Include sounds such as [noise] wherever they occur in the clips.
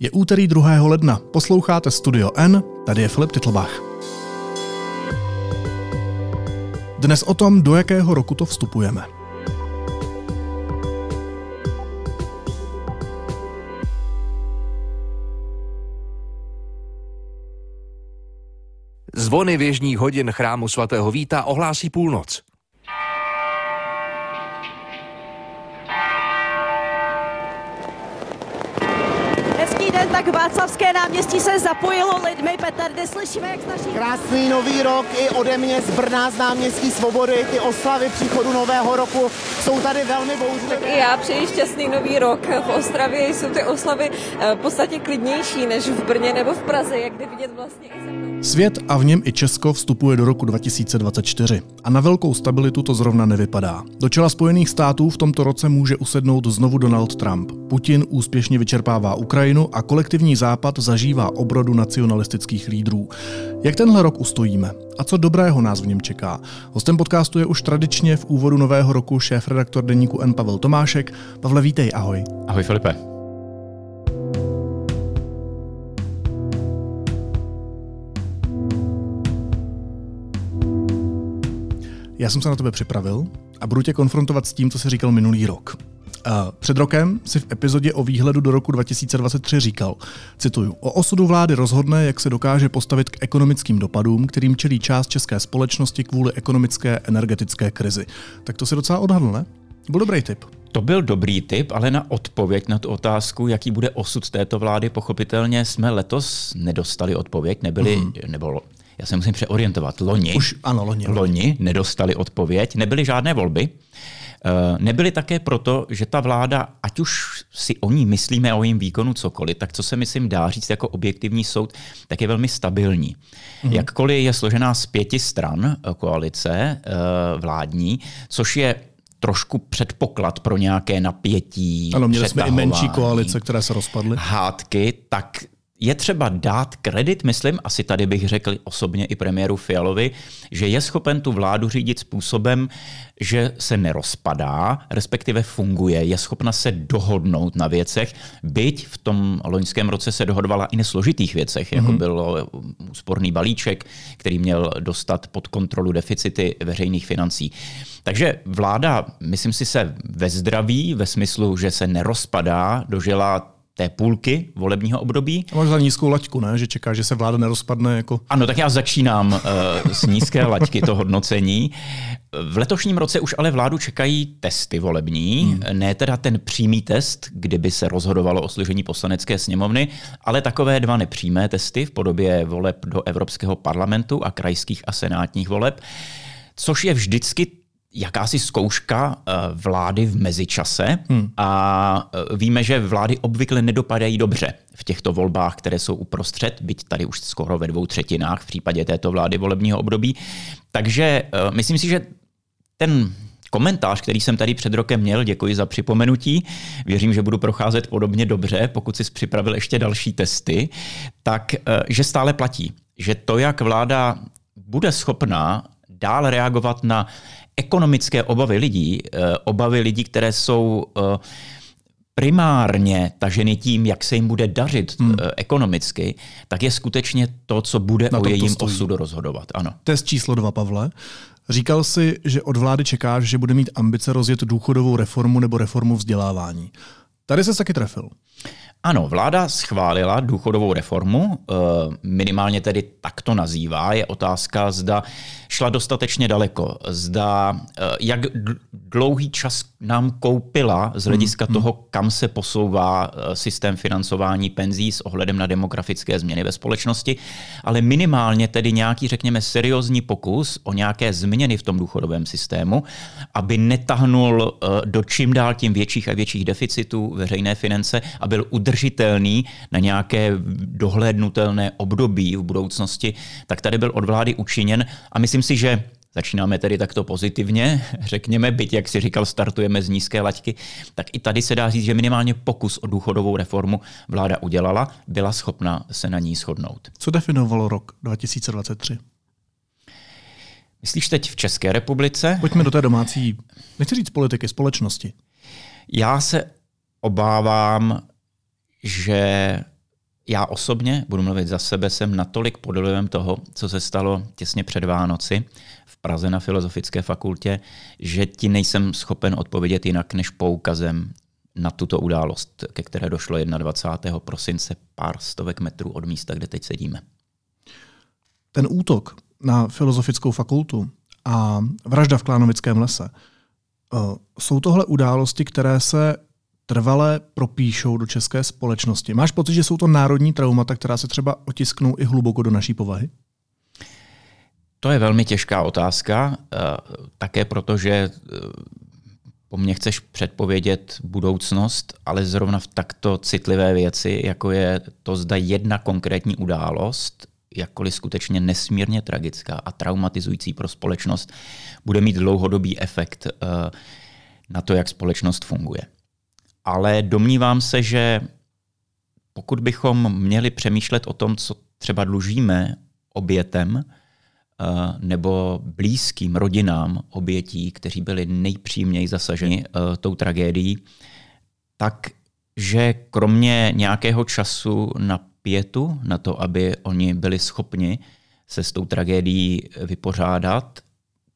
Je úterý 2. ledna, posloucháte Studio N, tady je Filip Titlbach. Dnes o tom, do jakého roku to vstupujeme. Zvony věžních hodin chrámu svatého Víta ohlásí půlnoc. Václavské náměstí se zapojilo lidmi. Petardy slyšíme, jak naší... Krásný nový rok i ode mě z Brna z náměstí Svobody. Ty oslavy příchodu nového roku jsou tady velmi bouřlivé. I já přeji šťastný nový rok. V Ostravě jsou ty oslavy eh, v podstatě klidnější než v Brně nebo v Praze, jak jde vidět vlastně i se mnou. Svět a v něm i Česko vstupuje do roku 2024 a na velkou stabilitu to zrovna nevypadá. Do čela Spojených států v tomto roce může usednout znovu Donald Trump. Putin úspěšně vyčerpává Ukrajinu a kolektivní západ zažívá obrodu nacionalistických lídrů. Jak tenhle rok ustojíme? A co dobrého nás v něm čeká? Hostem podcastu je už tradičně v úvodu nového roku šéf-redaktor deníku N. Pavel Tomášek. Pavle, vítej, ahoj. Ahoj Filipe. Já jsem se na tebe připravil a budu tě konfrontovat s tím, co jsi říkal minulý rok. Uh, Před rokem si v epizodě o výhledu do roku 2023 říkal, cituju, o osudu vlády rozhodne, jak se dokáže postavit k ekonomickým dopadům, kterým čelí část české společnosti kvůli ekonomické energetické krizi. Tak to si docela odhadl, ne? Byl dobrý tip. To byl dobrý tip, ale na odpověď na tu otázku, jaký bude osud této vlády, pochopitelně jsme letos nedostali odpověď, nebyli, mm. nebo já se musím přeorientovat, loni, Už ano, loni. loni nedostali odpověď, nebyly žádné volby. Eh, Nebyly také proto, že ta vláda, ať už si o ní myslíme o jejím výkonu cokoliv, tak co se myslím dá říct jako objektivní soud, tak je velmi stabilní. Mm. Jakkoliv je složená z pěti stran eh, koalice eh, vládní, což je trošku předpoklad pro nějaké napětí. Ano, měli jsme i menší koalice, které se rozpadly. Hádky, tak je třeba dát kredit, myslím, asi tady bych řekl osobně i premiéru Fialovi, že je schopen tu vládu řídit způsobem, že se nerozpadá, respektive funguje, je schopna se dohodnout na věcech, byť v tom loňském roce se dohodovala i na složitých věcech, jako Mhm. byl úsporný balíček, který měl dostat pod kontrolu deficity veřejných financí. Takže vláda, myslím si, se ve zdraví, ve smyslu, že se nerozpadá, dožila té půlky volebního období. A máš za nízkou laťku, ne? Že čeká, že se vláda nerozpadne jako... Ano, tak já začínám uh, z nízké [laughs] laťky to hodnocení. V letošním roce už ale vládu čekají testy volební, hmm. ne teda ten přímý test, kdyby se rozhodovalo o složení poslanecké sněmovny, ale takové dva nepřímé testy v podobě voleb do Evropského parlamentu a krajských a senátních voleb, což je vždycky jakási zkouška eh, vlády v mezičase hmm. a eh, víme, že vlády obvykle nedopadají dobře v těchto volbách, které jsou uprostřed, byť tady už skoro ve dvou třetinách v případě této vlády volebního období. Takže eh, myslím si, že ten komentář, který jsem tady před rokem měl, děkuji za připomenutí, věřím, že budu procházet podobně dobře, pokud jsi připravil ještě další testy, tak že stále platí, že to, jak vláda bude schopná dál reagovat na ekonomické obavy lidí, obavy lidí, které jsou primárně taženy tím, jak se jim bude dařit hmm. ekonomicky, tak je skutečně to, co bude Na o jejím stojí. osudu rozhodovat. Ano. Test číslo dva, Pavle. Říkal si, že od vlády čekáš, že bude mít ambice rozjet důchodovou reformu nebo reformu vzdělávání. Tady se taky trefil. Ano, vláda schválila důchodovou reformu, eh, minimálně tedy tak to nazývá. Je otázka, zda šla dostatečně daleko, zda eh, jak dlouhý čas nám koupila z hlediska hmm. toho, kam se posouvá eh, systém financování penzí s ohledem na demografické změny ve společnosti, ale minimálně tedy nějaký, řekněme, seriózní pokus o nějaké změny v tom důchodovém systému, aby netahnul do čím dál tím větších a větších deficitů veřejné finance a byl udržitelný na nějaké dohlédnutelné období v budoucnosti, tak tady byl od vlády učiněn a myslím si, že Začínáme tedy takto pozitivně, [laughs] řekněme, byť, jak si říkal, startujeme z nízké laťky, tak i tady se dá říct, že minimálně pokus o důchodovou reformu vláda udělala, byla schopna se na ní shodnout. Co definovalo rok 2023? Myslíš teď v České republice? Pojďme do té domácí, nechci říct politiky, společnosti. Já se obávám, že já osobně, budu mluvit za sebe, jsem natolik pod vlivem toho, co se stalo těsně před Vánoci v Praze na Filozofické fakultě, že ti nejsem schopen odpovědět jinak než poukazem na tuto událost, ke které došlo 21. prosince pár stovek metrů od místa, kde teď sedíme. Ten útok na Filozofickou fakultu a vražda v Klánovickém lese, eh, jsou tohle události, které se trvale propíšou do české společnosti. Máš pocit, že jsou to národní traumata, která se třeba otisknou i hluboko do naší povahy? To je velmi těžká otázka, eh, také protože eh, po mně chceš předpovědět budoucnost, ale zrovna v takto citlivé věci, jako je to zda jedna konkrétní událost, jakkoliv skutečně nesmírně tragická a traumatizující pro společnost, bude mít dlouhodobý efekt eh, na to, jak společnost funguje. Ale domnívám se, že pokud bychom měli přemýšlet o tom, co třeba dlužíme obětem, Eh, nebo blízkým rodinám obětí, kteří byli nejpřímněji zasaženi uh, tou tragédií, tak že kromě nějakého času na pětu, na to, aby oni byli schopni se s tou tragédií vypořádat,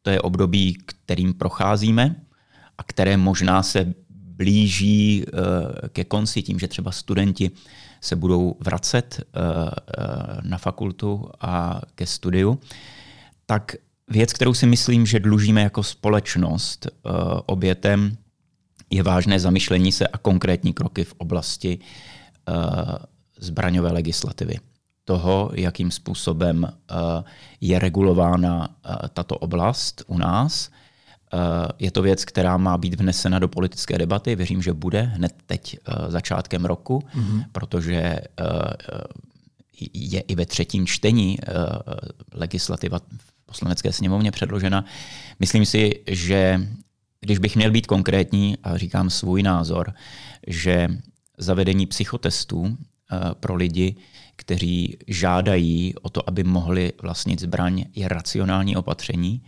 to je období, kterým procházíme a které možná se blíží uh, ke konci tím, že třeba studenti se budou vracet uh, na fakultu a ke studiu, tak věc, kterou si myslím, že dlužíme jako společnost obětem, je vážné zamyšlení se a konkrétní kroky v oblasti zbraňové legislativy. Toho, jakým způsobem je regulována tato oblast u nás. Uh, je to věc, která má být vnesena do politické debaty. Věřím, že bude hned teď uh, začátkem roku, mm-hmm. protože je i ve třetím čtení legislativa poslanecké sněmovně předložena. Myslím si, že když bych měl být konkrétní a říkám svůj názor, že zavedení psychotestů eh, pro lidi, kteří žádají o to, aby mohli vlastnit zbraň, je racionální opatření.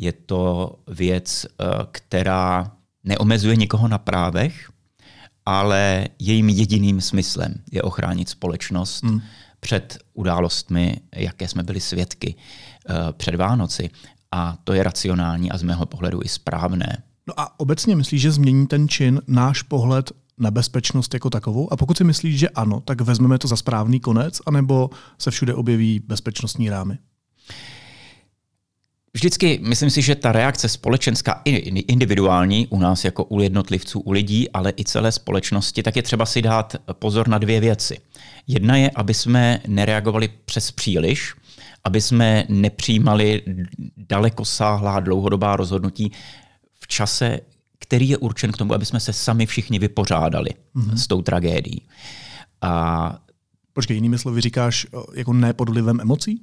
Je to věc, eh, která neomezuje nikoho na právech, ale jejím jediným smyslem je ochránit společnost hmm. před událostmi, jaké jsme byli svědky Eh, před Vánoci. A to je racionální a z mého pohledu i správné. No a obecně myslíš, že změní ten čin náš pohled na bezpečnost jako takovou? A pokud si myslíš, že ano, tak vezmeme to za správný konec, anebo se všude objeví bezpečnostní rámy? Vždycky myslím si, že ta reakce společenská i individuální u nás jako u jednotlivců, u lidí, ale i celé společnosti, tak je třeba si dát pozor na dvě věci. Jedna je, aby jsme nereagovali přes příliš, aby jsme nepřijímali dalekosáhlá dlouhodobá rozhodnutí v čase, který je určen k tomu, aby jsme se sami všichni vypořádali mm-hmm. s tou tragédií. A Počkej, jinými slovy říkáš jako ne pod vlivem emocí?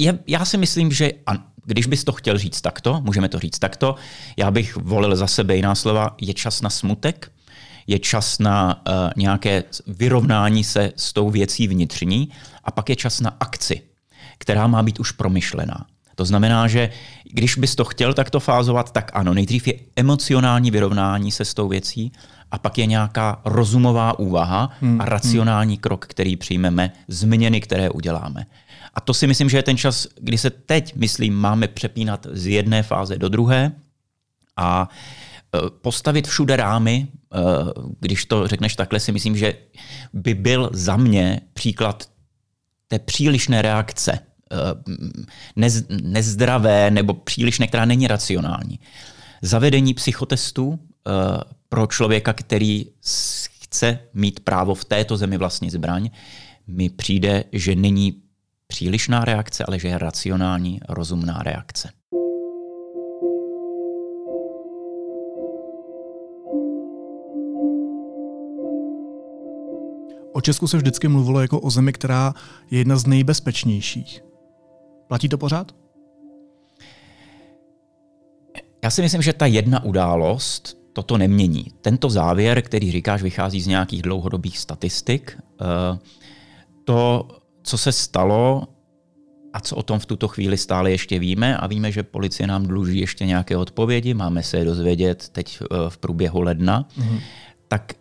Je, já si myslím, že an, když bys to chtěl říct takto, můžeme to říct takto, já bych volil za sebe jiná slova, je čas na smutek, je čas na uh, nějaké vyrovnání se s tou věcí vnitřní a pak je čas na akci která má být už promyšlená. To znamená, že když bys to chtěl takto fázovat, tak ano, nejdřív je emocionální vyrovnání se s tou věcí a pak je nějaká rozumová úvaha hmm. a racionální hmm. krok, který přijmeme, změny, které uděláme. A to si myslím, že je ten čas, kdy se teď, myslím, máme přepínat z jedné fáze do druhé a e, postavit všude rámy, e, když to řekneš takhle, si myslím, že by byl za mě příklad té přílišné reakce Eh, nez, nezdravé nebo příliš která není racionální. Zavedení psychotestu eh, pro člověka, který chce mít právo v této zemi vlastní zbraň, mi přijde, že není přílišná reakce, ale že je racionální, rozumná reakce. O Česku se vždycky mluvilo jako o zemi, která je jedna z nejbezpečnějších. Platí to pořád? Já si myslím, že ta jedna událost toto nemění. Tento závěr, který říkáš, vychází z nějakých dlouhodobých statistik. Eh, to, co se stalo a co o tom v tuto chvíli stále ještě víme, a víme, že policie nám dluží ještě nějaké odpovědi, máme se je dozvědět teď eh, v průběhu ledna, mm-hmm. tak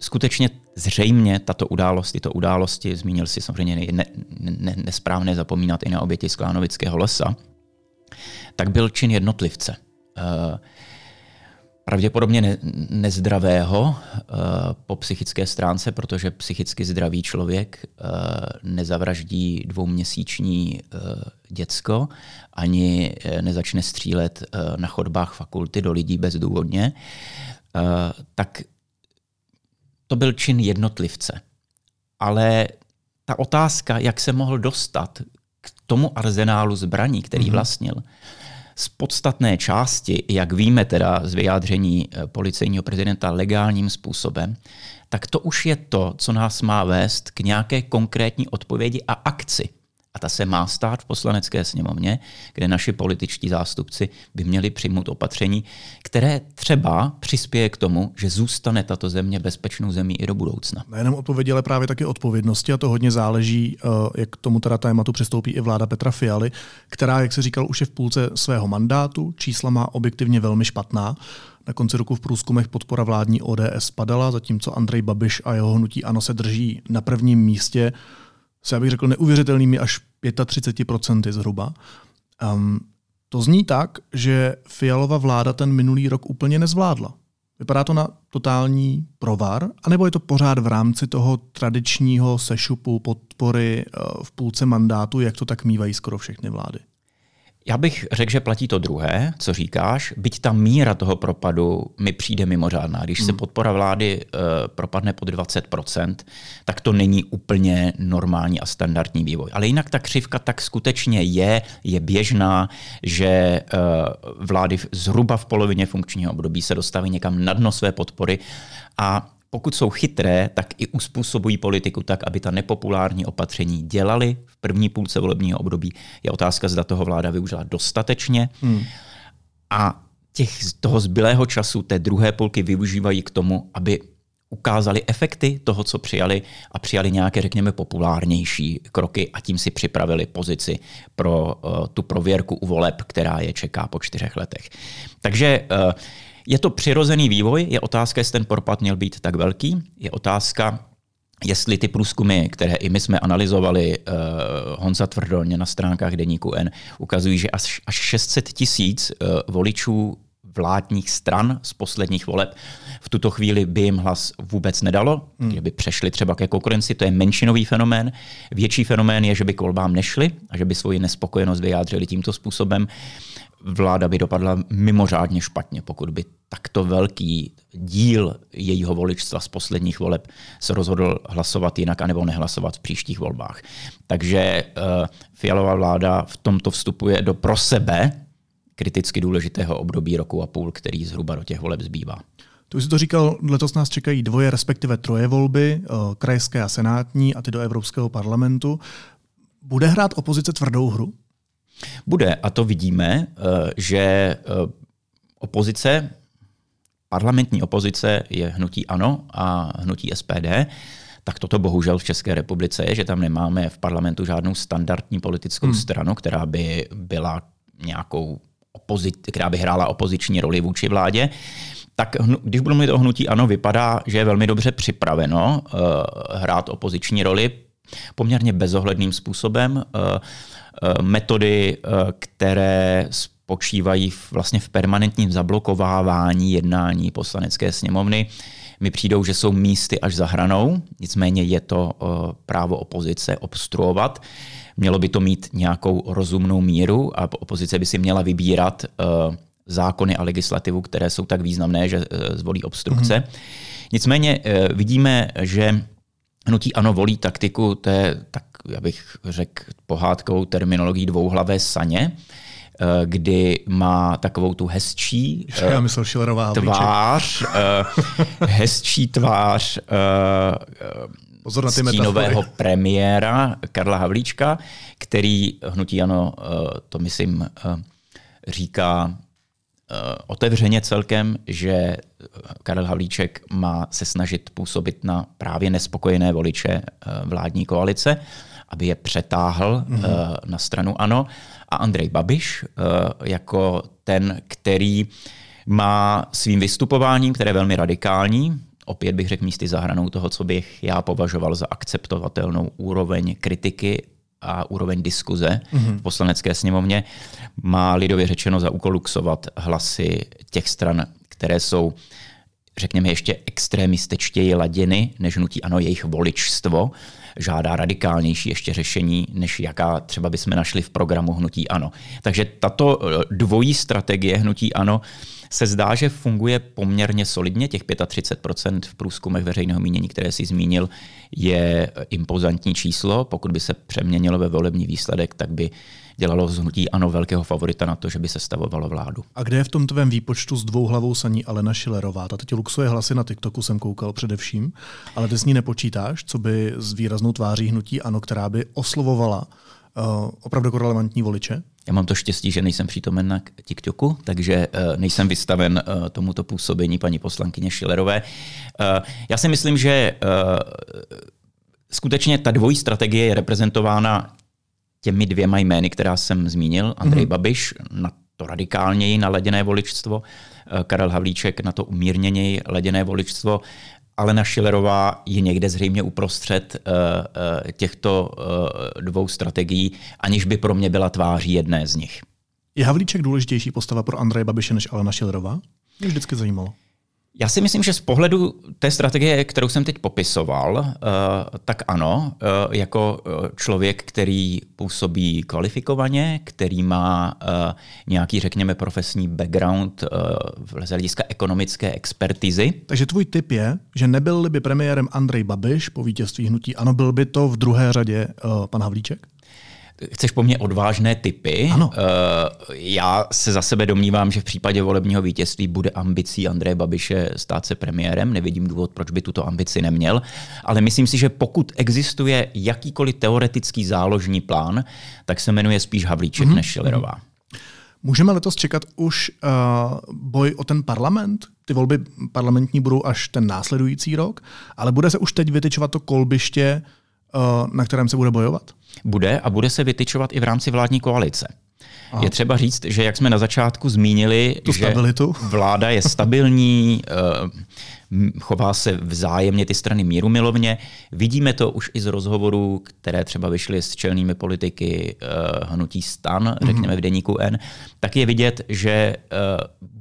skutečně zřejmě tato událost, tyto události, zmínil si samozřejmě ne, ne, nesprávné zapomínat i na oběti Sklánovického lesa, tak byl čin jednotlivce. Uh, pravděpodobně ne, nezdravého uh, po psychické stránce, protože psychicky zdravý člověk uh, nezavraždí dvouměsíční uh, děcko, ani nezačne střílet uh, na chodbách fakulty do lidí bezdůvodně, uh, tak to byl čin jednotlivce. Ale ta otázka, jak se mohl dostat k tomu arzenálu zbraní, který mm-hmm. vlastnil, z podstatné části, jak víme teda z vyjádření eh, policejního prezidenta legálním způsobem, tak to už je to, co nás má vést k nějaké konkrétní odpovědi a akci. A ta se má stát v poslanecké sněmovně, kde naši političtí zástupci by měli přijmout opatření, které třeba přispěje k tomu, že zůstane tato země bezpečnou zemí i do budoucna. Nejenom odpovědi, ale právě taky odpovědnosti a to hodně záleží, eh, jak k tomu teda tématu přistoupí i vláda Petra Fialy, která, jak se říkal, už je v půlce svého mandátu, čísla má objektivně velmi špatná. Na konci roku v průzkumech podpora vládní ODS padala, zatímco Andrej Babiš a jeho hnutí ANO se drží na prvním místě se, já bych řekl, neuvěřitelnými až 35% zhruba. Um, to zní tak, že Fialova vláda ten minulý rok úplně nezvládla. Vypadá to na totální provar, anebo je to pořád v rámci toho tradičního sešupu podpory eh, v půlce mandátu, jak to tak mývají skoro všechny vlády? Já bych řekl, že platí to druhé, co říkáš, byť ta míra toho propadu mi přijde mimořádná. Když hmm. se podpora vlády uh, propadne pod 20%, tak to není úplně normální a standardní vývoj. Ale jinak ta křivka tak skutečně je, je běžná, že uh, vlády zhruba v polovině funkčního období se dostaví někam na dno své podpory a pokud jsou chytré, tak i uspůsobují politiku tak, aby ta nepopulární opatření dělali v první půlce volebního období. Je otázka, zda toho vláda využila dostatečně. Hmm. A těch, toho zbylého času té druhé půlky využívají k tomu, aby ukázali efekty toho, co přijali a přijali nějaké, řekněme, populárnější kroky a tím si připravili pozici pro uh, tu prověrku u voleb, která je čeká po čtyřech letech. Takže uh, je to přirozený vývoj, je otázka, jestli ten propad měl být tak velký, je otázka, jestli ty průzkumy, které i my jsme analyzovali, uh, Honza Tvrdoň na stránkách Deníku N, ukazují, že až, až 600 tisíc uh, voličů vládních stran z posledních voleb v tuto chvíli by jim hlas vůbec nedalo, hmm. kdyby přešli třeba ke konkurenci, to je menšinový fenomén. Větší fenomén je, že by k volbám nešli a že by svoji nespokojenost vyjádřili tímto způsobem vláda by dopadla mimořádně špatně, pokud by takto velký díl jejího voličstva z posledních voleb se rozhodl hlasovat jinak anebo nehlasovat v příštích volbách. Takže uh, Fialová vláda v tomto vstupuje do pro sebe kriticky důležitého období roku a půl, který zhruba do těch voleb zbývá. Tu jsi to říkal, letos nás čekají dvoje, respektive troje volby, uh, krajské a senátní a ty do Evropského parlamentu. Bude hrát opozice tvrdou hru? Bude a to vidíme, eh, že eh, opozice, parlamentní opozice je hnutí ANO a hnutí SPD, tak toto bohužel v České republice je, že tam nemáme v parlamentu žádnou standardní politickou hmm. stranu, která by byla nějakou opozit, která by hrála opoziční roli vůči vládě. Tak když budu mluvit o hnutí ANO, vypadá, že je velmi dobře připraveno uh, hrát opoziční roli poměrně bezohledným způsobem. Uh, Eh, metody, eh, které spočívají vlastně v permanentním zablokovávání jednání poslanecké sněmovny, mi přijdou, že jsou místy až za hranou, nicméně je to eh, právo opozice obstruovat. Mělo by to mít nějakou rozumnou míru a opozice by si měla vybírat zákony a legislativu, které jsou tak významné, že zvolí obstrukce. Mm. Nicméně vidíme, že hnutí ano volí taktiku té tak já bych řekl pohádkovou terminologií dvouhlavé saně, eh, kdy má takovou tu hezčí [laughs] Já myslel tvář, eh, hezčí tvář eh, Pozor na ty stínového premiéra Karla Havlíčka, který hnutí ano, to myslím, říká otevřeně celkem, že Karel Havlíček má se snažit působit na právě nespokojené voliče vládní koalice aby je přetáhl mm-hmm. na stranu ANO. A Andrej Babiš eh, jako ten, který má svým vystupováním, které je velmi radikální, opět bych řekl místy za hranou toho, co bych já považoval za akceptovatelnou úroveň kritiky a úroveň diskuze mm-hmm. v poslanecké sněmovně, má lidově řečeno za úkol luxovat hlasy těch stran, které jsou řekněme, ještě extremistečtěji laděny než nutí ano jejich voličstvo, žádá radikálnější ještě řešení, než jaká třeba bychom našli v programu Hnutí Ano. Takže tato eh, dvojí strategie Hnutí Ano se zdá, že funguje poměrně solidně. Těch 35% v průzkumech veřejného mínění, které si zmínil, je impozantní číslo. Pokud by se přeměnilo ve volební výsledek, tak by dělalo z hnutí ano velkého favorita na to, že by se stavovalo vládu. A kde je v tom tvém výpočtu s dvou hlavou saní Alena Šilerová? Ta teď luxuje hlasy na TikToku, jsem koukal především, ale ty s ní nepočítáš, co by s výraznou tváří hnutí ano, která by oslovovala uh, opravdu jako relevantní voliče? Já mám to štěstí, že nejsem přítomen na TikToku, takže uh, nejsem vystaven uh, tomuto působení paní poslankyně Šilerové. Já si myslím, že skutečně ta dvojí strategie je reprezentována těmi dvěma jmény, která jsem zmínil, Andrej mm-hmm. Babiš na to radikálněji naladěné voličstvo, eh, Karel Havlíček na to umírněněji laděné voličstvo, Alena Šilerová je někde zřejmě uprostřed uh, uh, těchto dvou strategií, aniž by pro mě byla tváří jedné z nich. Je Havlíček důležitější postava pro Andreje Babiše než Alena Šilerová? Mě vždycky zajímalo. Já si myslím, že z pohledu té strategie, kterou jsem teď popisoval, eh, tak ano, eh, jako eh, člověk, který působí kvalifikovaně, který má nějaký, řekněme, profesní background z hlediska ekonomické expertizy. Takže tvůj tip je, že nebyl by premiérem Andrej Babiš po vítězství hnutí, ano, byl by to v druhé řadě pan Havlíček? Chceš po mně odvážné typy? Ano. Uh, já se za sebe domnívám, že v případě volebního vítězství bude ambicí Andreje Babiše stát se premiérem. Nevidím důvod, proč by tuto ambici neměl. Ale myslím si, že pokud existuje jakýkoliv teoretický záložní plán, tak se jmenuje spíš Havlíček mm-hmm. než Schillerová. Můžeme letos čekat už uh, boj o ten parlament? Ty volby parlamentní budou až ten následující rok, ale bude se už teď vytyčovat to kolbiště, na kterém se bude bojovat? Bude a bude se vytyčovat i v rámci vládní koalice. Aha. Je třeba říct, že jak jsme na začátku zmínili, tu že stabilitu. vláda je stabilní, eh, chová se vzájemně ty strany míru milovně. Vidíme to už i z rozhovorů, které třeba vyšly s čelnými politiky eh, hnutí stan, řekněme v deníku N, tak je vidět, že eh,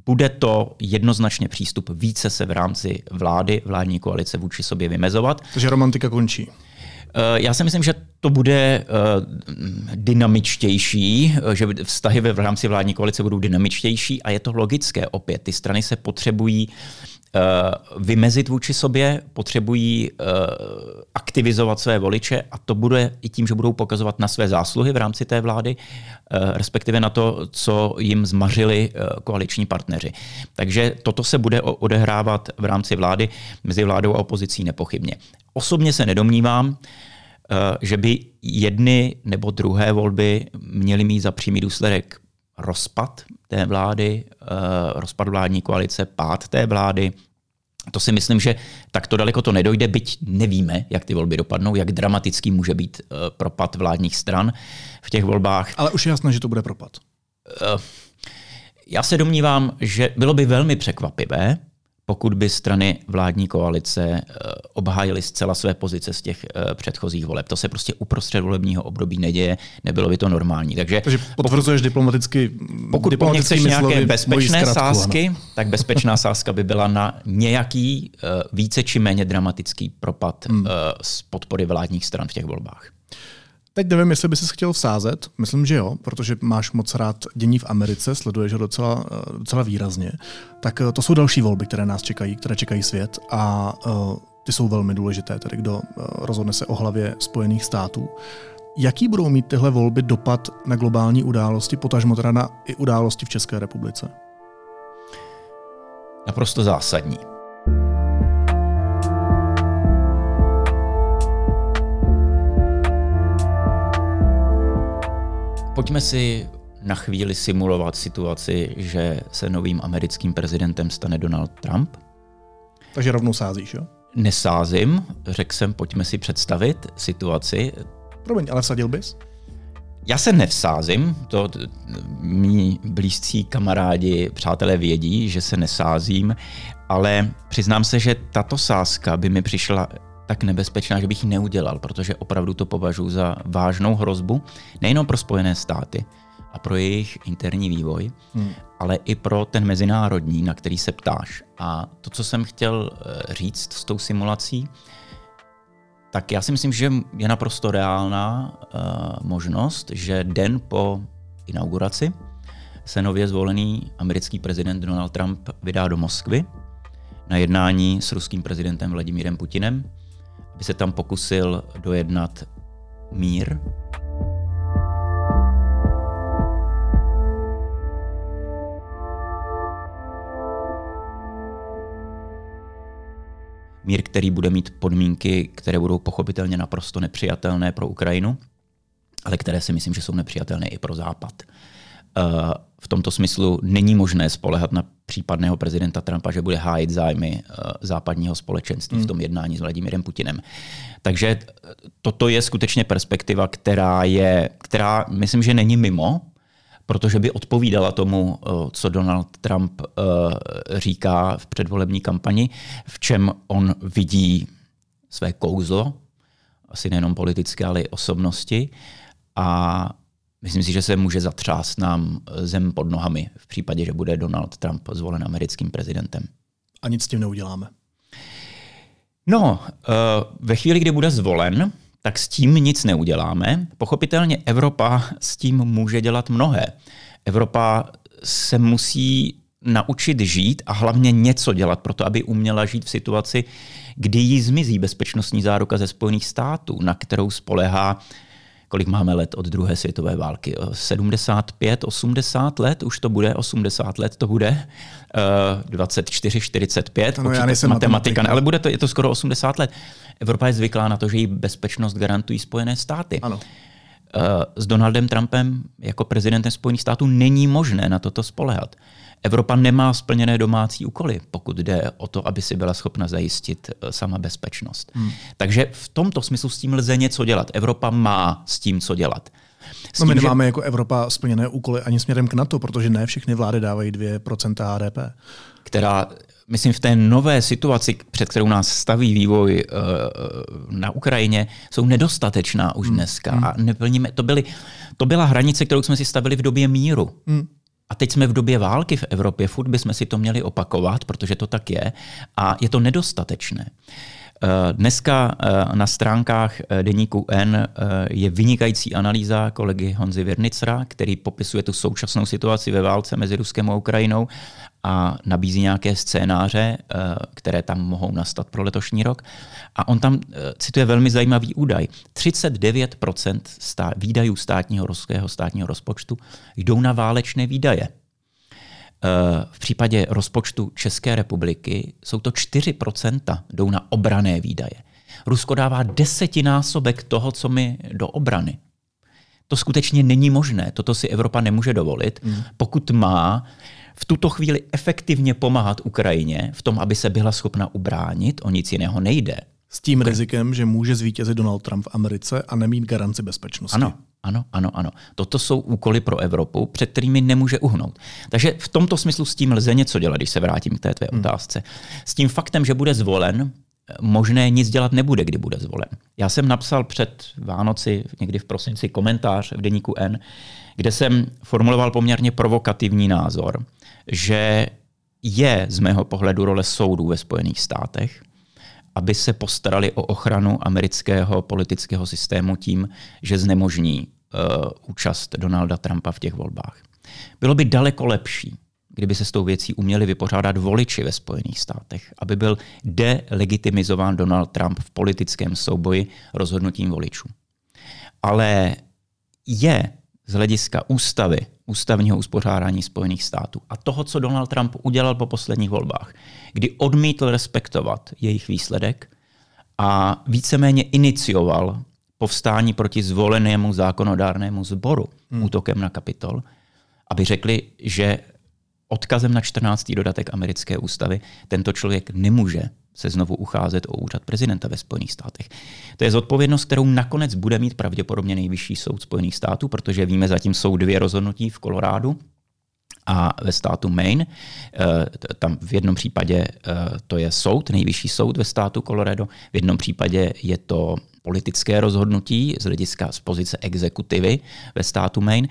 bude to jednoznačně přístup více se v rámci vlády, vládní koalice vůči sobě vymezovat. Takže romantika končí. Eh, já si myslím, že to bude eh, dynamičtější, eh, že vztahy v rámci vládní koalice budou dynamičtější a je to logické opět. Ty strany se potřebují vymezit vůči sobě, potřebují aktivizovat své voliče a to bude i tím, že budou pokazovat na své zásluhy v rámci té vlády, respektive na to, co jim zmařili koaliční partneři. Takže toto se bude odehrávat v rámci vlády mezi vládou a opozicí nepochybně. Osobně se nedomnívám, eh, že by jedny nebo druhé volby měly mít za přímý důsledek rozpad té vlády, eh, rozpad vládní koalice, pád té vlády. To si myslím, že takto daleko to nedojde, byť nevíme, jak ty volby dopadnou, jak dramatický může být eh, propad vládních stran v těch volbách. Ale už je jasné, že to bude propad. Já se domnívám, že bylo by velmi překvapivé, pokud by strany vládní koalice eh, obhájily zcela své pozice z těch eh, předchozích voleb. To se prostě uprostřed volebního období neděje, nebylo by to normální. Takže, Takže potvrzuješ diplomaticky Pokud po mně chceš nějaké bezpečné zkrátku, sázky, ano. tak bezpečná sázka by byla na nějaký uh, více či méně dramatický propad hmm. z podpory vládních stran v těch volbách. Teď nevím, jestli bys chtěl vsázet, myslím, že jo, protože máš moc rád dění v Americe, sleduješ ho docela, eh, docela výrazně. Tak eh, to jsou další volby, které nás čekají, které čekají svět a uh, ty jsou velmi důležité, tedy kdo rozhodne se o hlavě Spojených států. Jaký budou mít tyhle volby dopad na globální události, potažmo teda na i události v České republice? Naprosto zásadní. Pojďme si na chvíli simulovat situaci, že se novým americkým prezidentem stane Donald Trump. Takže rovnou sázíš, jo? Nesázím, řekl jsem, pojďme si představit situaci. Promiň, ale vsadil bys? Já se nevsázím, to mý blízcí kamarádi, přátelé vědí, že se nesázím, ale přiznám se, že tato sázka by mi přišla tak nebezpečná, že bych ji neudělal, protože opravdu to považuji za vážnou hrozbu, nejenom pro Spojené státy a pro jejich interní vývoj, hmm. ale i pro ten mezinárodní, na který se ptáš. A to, co jsem chtěl eh, říct s tou simulací, tak já si myslím, že je naprosto reálná uh, možnost, že den po inauguraci se nově zvolený americký prezident Donald Trump vydá do Moskvy na jednání s ruským prezidentem Vladimírem Putinem, aby se tam pokusil dojednat mír. Mír, který bude mít podmínky, které budou pochopitelně naprosto nepřijatelné pro Ukrajinu, ale které si myslím, že jsou nepřijatelné i pro Západ. Eh, v tomto smyslu není možné spolehat na případného prezidenta Trumpa, že bude hájit zájmy eh, západního společenství v hmm. tom jednání s Vladimírem Putinem. Takže eh, toto je skutečně perspektiva, která je, která myslím, že není mimo, protože by odpovídala tomu, co Donald Trump říká v předvolební kampani, v čem on vidí své kouzlo, asi nejenom politické, ale i osobnosti. A Myslím si, že se může zatřást nám zem pod nohami v případě, že bude Donald Trump zvolen americkým prezidentem. A nic s tím neuděláme. No, eh, ve chvíli, kdy bude zvolen, tak s tím nic neuděláme. Pochopitelně Evropa s tím může dělat mnohé. Evropa se musí naučit žít a hlavně něco dělat pro to, aby uměla žít v situaci, kdy jí zmizí bezpečnostní záruka ze Spojených států, na kterou spolehá kolik máme let od druhé světové války? 75, 80 let, už to bude, 80 let to bude, 24, 45, ano, já nejsem matematika, ale bude to, je to skoro 80 let. Evropa je zvyklá na to, že jí bezpečnost garantují Spojené státy. Ano. S Donaldem Trumpem jako prezidentem Spojených států není možné na toto spolehat. Evropa nemá splněné domácí úkoly, pokud jde o to, aby si byla schopna zajistit eh, sama bezpečnost. Hmm. Takže v tomto smyslu s tím lze něco dělat. Evropa má s tím co dělat. S no my nemáme že... jako Evropa splněné úkoly ani směrem k NATO, protože ne všechny vlády dávají 2% HDP. Která, myslím, v té nové situaci, před kterou nás staví vývoj uh, na Ukrajině, jsou nedostatečná už hmm. dneska. Hmm. A neplníme, to, byly, to byla hranice, kterou jsme si stavili v době míru. Hmm. A teď jsme v době války v Evropě, furt bychom si to měli opakovat, protože to tak je. A je to nedostatečné. Eh, dneska eh, na stránkách eh, deníku N je vynikající analýza kolegy Honzy Virnicera, který popisuje tu současnou situaci ve válce mezi Ruskem a Ukrajinou a nabízí nějaké scénáře, které tam mohou nastat pro letošní rok. A on tam cituje velmi zajímavý údaj. 39% stá- výdajů státního ruského státního rozpočtu jdou na válečné výdaje. Eh, v případě rozpočtu České republiky jsou to 4% jdou na obrané výdaje. Rusko dává desetinásobek toho, co my do obrany. To skutečně není možné. Toto si Evropa nemůže dovolit, mm. pokud má v tuto chvíli efektivně pomáhat Ukrajině v tom, aby se byla schopna ubránit, o nic jiného nejde. S tím rizikem, že může zvítězit Donald Trump v Americe a nemít garanci bezpečnosti. Ano, ano, ano, ano. Toto jsou úkoly pro Evropu, před kterými nemůže uhnout. Takže v tomto smyslu s tím lze něco dělat, když se vrátím k té tvé hmm. otázce. S tím faktem, že bude zvolen, možné nic dělat nebude, kdy bude zvolen. Já jsem napsal před Vánoci, někdy v prosinci, komentář v deníku N, kde jsem formuloval poměrně provokativní názor, že je z mého pohledu role soudů ve Spojených státech, aby se postarali o ochranu amerického politického systému tím, že znemožní uh, účast Donalda Trumpa v těch volbách. Bylo by daleko lepší, kdyby se s tou věcí uměli vypořádat voliči ve Spojených státech, aby byl delegitimizován Donald Trump v politickém souboji rozhodnutím voličů. Ale je z hlediska ústavy, ústavního uspořádání Spojených států a toho, co Donald Trump udělal po posledních volbách, kdy odmítl respektovat jejich výsledek a víceméně inicioval povstání proti zvolenému zákonodárnému sboru hmm. útokem na kapitol, aby řekli, že odkazem na 14. dodatek americké ústavy tento člověk nemůže se znovu ucházet o úřad prezidenta ve Spojených státech. To je zodpovědnost, kterou nakonec bude mít pravděpodobně nejvyšší soud Spojených států, protože víme, zatím jsou dvě rozhodnutí v Kolorádu a ve státu Maine. Tam v jednom případě to je soud, nejvyšší soud ve státu Colorado, v jednom případě je to politické rozhodnutí z hlediska z pozice exekutivy ve státu Maine.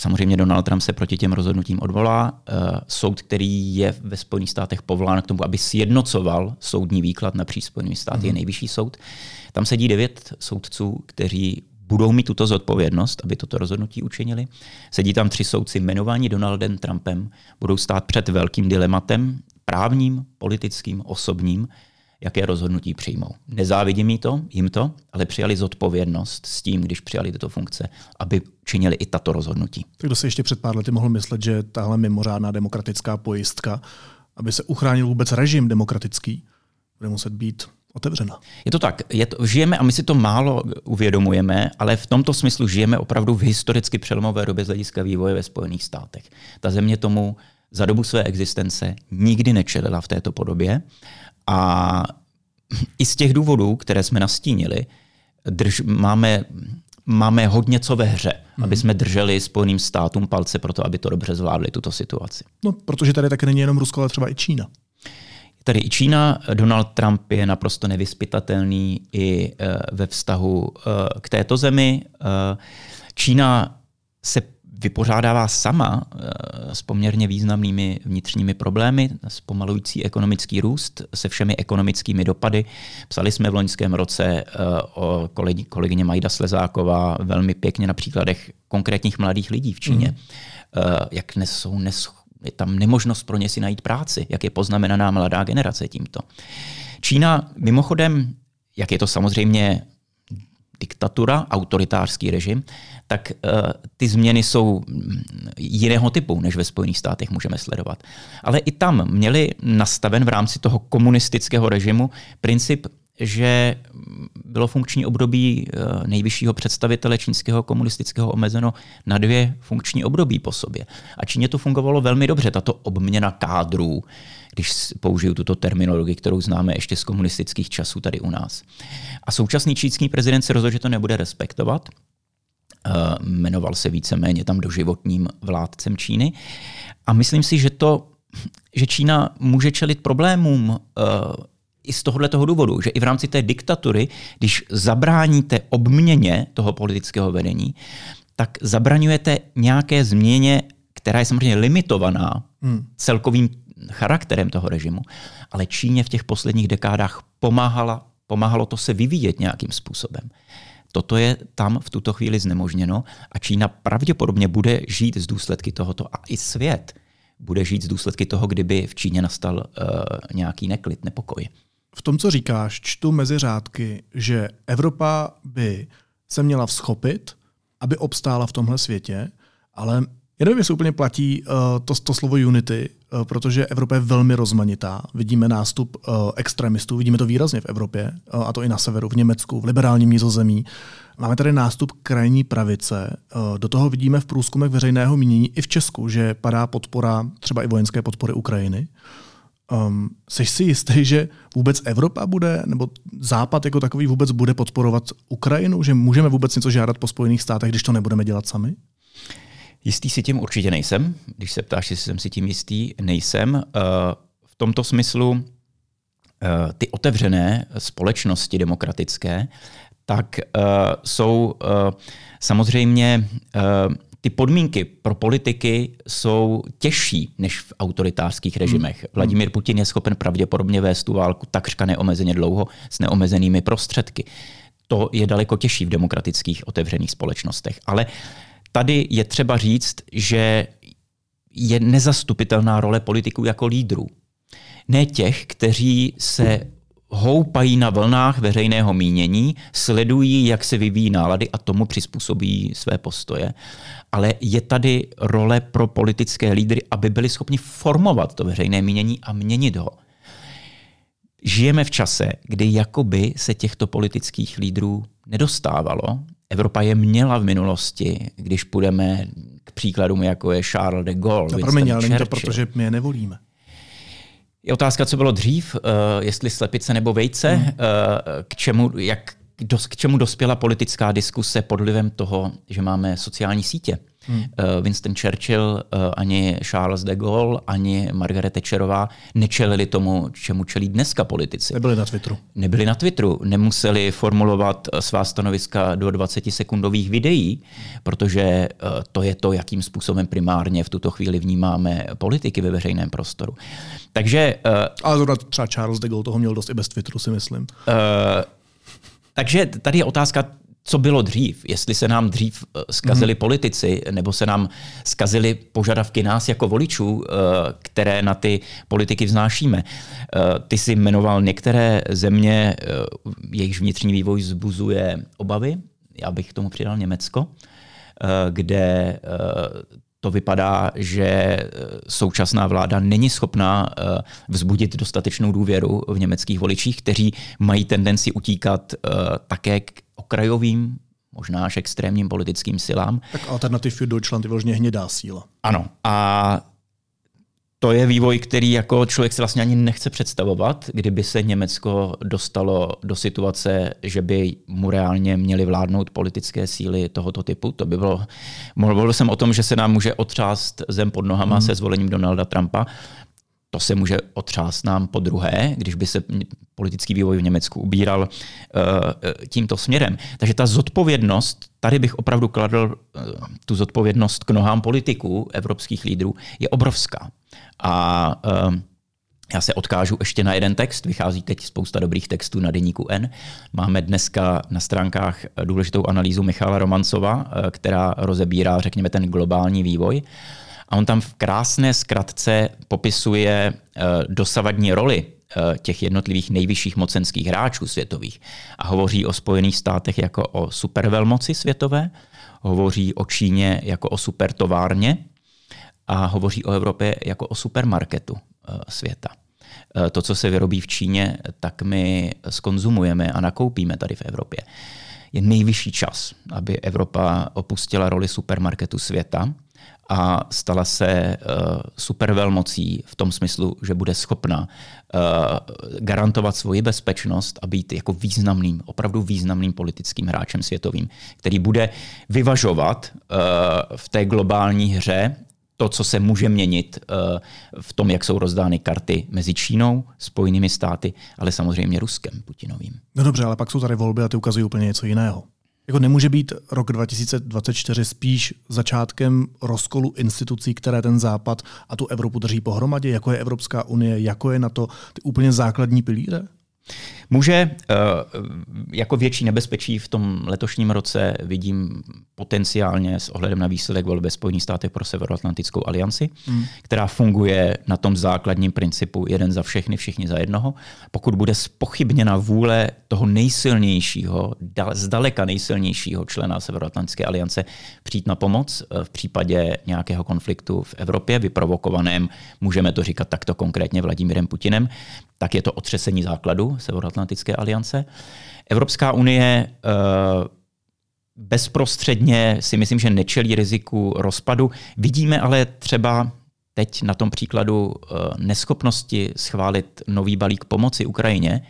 Samozřejmě Donald Trump se proti těm rozhodnutím odvolá. Soud, který je ve Spojených státech povolán k tomu, aby sjednocoval soudní výklad na Spojenými státy, mm. je mhm. nejvyšší soud. Tam sedí devět soudců, kteří budou mít tuto zodpovědnost, aby toto rozhodnutí učinili. Sedí tam tři soudci jmenovaní Donaldem Trumpem, budou stát před velkým dilematem, právním, politickým, osobním, jaké rozhodnutí přijmou. Nezávidím jí to, jim to, ale přijali zodpovědnost s tím, když přijali tyto funkce, aby činili i tato rozhodnutí. Tak kdo se ještě před pár lety mohl myslet, že tahle mimořádná demokratická pojistka, aby se uchránil vůbec režim demokratický, bude muset být otevřena. Je to tak, je to, žijeme a my si to málo uvědomujeme, ale v tomto smyslu žijeme opravdu v historicky přelomové době z hlediska vývoje ve Spojených státech. Ta země tomu za dobu své existence nikdy nečelila v této podobě a i z těch důvodů, které jsme nastínili, drž, máme, máme hodně co ve hře, mm. aby jsme drželi Spojeným státům palce pro to, aby to dobře zvládli, tuto situaci. No, protože tady také není jenom Rusko, ale třeba i Čína. Tady i Čína, Donald Trump je naprosto nevyspytatelný i eh, ve vztahu eh, k této zemi. Eh, Čína se vypořádává sama s poměrně významnými vnitřními problémy, zpomalující ekonomický růst se všemi ekonomickými dopady. Psali jsme v loňském roce o kolegyně Majda Slezáková velmi pěkně na příkladech konkrétních mladých lidí v Číně, mm. jak jsou neschopní je tam nemožnost pro ně si najít práci, jak je poznamenaná mladá generace tímto. Čína mimochodem, jak je to samozřejmě diktatura, autoritářský režim, tak uh, ty změny jsou jiného typu, než ve Spojených státech můžeme sledovat. Ale i tam měli nastaven v rámci toho komunistického režimu princip že bylo funkční období eh, nejvyššího představitele čínského komunistického omezeno na dvě funkční období po sobě. A Číně to fungovalo velmi dobře, tato obměna kádrů, když použiju tuto terminologii, kterou známe ještě z komunistických časů tady u nás. A současný čínský prezident se rozhodl, že to nebude respektovat. Eh, jmenoval se víceméně tam doživotním vládcem Číny. A myslím si, že to že Čína může čelit problémům eh, i z tohohle toho důvodu, že i v rámci té diktatury, když zabráníte obměně toho politického vedení, tak zabraňujete nějaké změně, která je samozřejmě limitovaná hmm. celkovým charakterem toho režimu. Ale Číně v těch posledních dekádách pomáhala, pomáhalo to se vyvíjet nějakým způsobem. Toto je tam v tuto chvíli znemožněno a Čína pravděpodobně bude žít z důsledky tohoto a i svět bude žít z důsledky toho, kdyby v Číně nastal uh, nějaký neklid, nepokoj. V tom, co říkáš, čtu mezi řádky, že Evropa by se měla vzchopit, aby obstála v tomhle světě, ale já nevím, jestli úplně platí uh, to, to slovo unity, uh, protože Evropa je velmi rozmanitá. Vidíme nástup uh, extremistů, vidíme to výrazně v Evropě, uh, a to i na severu, v Německu, v liberálním nízozemí. Máme tady nástup krajní pravice. Uh, do toho vidíme v průzkumech veřejného mínění i v Česku, že padá podpora třeba i vojenské podpory Ukrajiny. Um, jsi si jistý, že vůbec Evropa bude, nebo Západ jako takový vůbec bude podporovat Ukrajinu? Že můžeme vůbec něco žádat po Spojených státech, když to nebudeme dělat sami? Jistý si tím určitě nejsem. Když se ptáš, jestli jsem si tím jistý, nejsem. Uh, v tomto smyslu uh, ty otevřené společnosti demokratické, tak uh, jsou samozřejmě ty podmínky pro politiky jsou těžší než v autoritářských režimech. Hmm. Vladimír Putin je schopen pravděpodobně vést tu válku takřka neomezeně dlouho s neomezenými prostředky. To je daleko těžší v demokratických otevřených společnostech. Ale tady je třeba říct, že je nezastupitelná role politiků jako lídrů. Ne těch, kteří se houpají na vlnách veřejného mínění, sledují, jak se vyvíjí nálady a tomu přizpůsobí své postoje. Ale je tady role pro politické lídry, aby byli schopni formovat to veřejné mínění a měnit ho. Žijeme v čase, kdy jakoby se těchto politických lídrů nedostávalo. Evropa je měla v minulosti, když půjdeme k příkladům, jako je Charles de Gaulle. No, promiň, ale to proto, že my je nevolíme. Je otázka, co bylo dřív, uh, jestli slepice nebo vejce, hmm. uh, k, čemu, jak, dos, k čemu dospěla politická diskuse pod vlivem toho, že máme sociální sítě. Hmm. Winston Churchill, ani Charles de Gaulle, ani Margaret Thatcherová nečelili tomu, čemu čelí dneska politici. Nebyli na Twitteru. Nebyli na Twitteru, nemuseli formulovat svá stanoviska do 20-sekundových videí, protože to je to, jakým způsobem primárně v tuto chvíli vnímáme politiky ve veřejném prostoru. Takže... Ale zrovna třeba Charles de Gaulle toho měl dost i bez Twitteru, si myslím. Uh, takže tady je otázka, co bylo dřív, jestli se nám dřív eh, skazili mm. politici, nebo se nám skazili požadavky nás jako voličů, eh, které na ty politiky vznášíme. Eh, ty si jmenoval některé země, jejichž vnitřní vývoj zbuzuje obavy. Já bych k tomu přidal Německo, kde to vypadá, že eh, současná vláda není schopná eh, vzbudit dostatečnou důvěru v německých voličích, kteří mají tendenci utíkat eh, také k okrajovým možná až extrémním politickým silám. Tak Alternativ für Deutschland je vložně hnědá síla. Ano. A to je vývoj, který jako člověk si vlastně ani nechce představovat, kdyby se Německo dostalo do situace, že by mu reálně měly vládnout politické síly tohoto typu. To by bylo, mluvil jsem o tom, že se nám může otřást zem pod nohama hmm. se zvolením Donalda Trumpa. To se může otřást nám po druhé, když by se politický vývoj v Německu ubíral uh, tímto směrem. Takže ta zodpovědnost, tady bych opravdu kladl uh, tu zodpovědnost k nohám politiků, evropských lídrů, je obrovská. A já se odkážu ještě na jeden text, vychází teď spousta dobrých textů na deníku N. Máme dneska na stránkách důležitou analýzu Michala Romancova, eh, která rozebírá, řekněme, ten globální vývoj. A on tam v krásné zkratce popisuje eh, dosavadní roli eh, těch jednotlivých nejvyšších mocenských hráčů světových a hovoří o Spojených státech jako o supervelmoci světové, hovoří o Číně jako o supertovárně a hovoří o Evropě jako o supermarketu eh, světa. To, co se vyrobí v Číně, tak my skonzumujeme a nakoupíme tady v Evropě. Je nejvyšší čas, aby Evropa opustila roli supermarketu světa a stala se uh, supervelmocí v tom smyslu, že bude schopna uh, garantovat svoji bezpečnost a být jako významným, opravdu významným politickým hráčem světovým, který bude vyvažovat uh, v té globální hře to, co se může měnit v tom, jak jsou rozdány karty mezi Čínou, Spojenými státy, ale samozřejmě Ruskem Putinovým. No dobře, ale pak jsou tady volby a ty ukazují úplně něco jiného. Jako nemůže být rok 2024 spíš začátkem rozkolu institucí, které ten Západ a tu Evropu drží pohromadě, jako je Evropská unie, jako je na to ty úplně základní pilíře? Může eh, jako větší nebezpečí v tom letošním roce vidím potenciálně s ohledem na výsledek volby ve Spojených státech pro Severoatlantickou alianci, hmm. která funguje na tom základním principu jeden za všechny, všichni za jednoho. Pokud bude spochybněna vůle toho nejsilnějšího, zdaleka nejsilnějšího člena Severoatlantické aliance přijít na pomoc eh, v případě nějakého konfliktu v Evropě, vyprovokovaném, můžeme to říkat takto konkrétně Vladimírem Putinem, tak je to otřesení základu Severoatlantické aliance. Evropská unie uh, bezprostředně si myslím, že nečelí riziku rozpadu. Vidíme ale třeba teď na tom příkladu uh, neschopnosti schválit nový balík pomoci Ukrajině,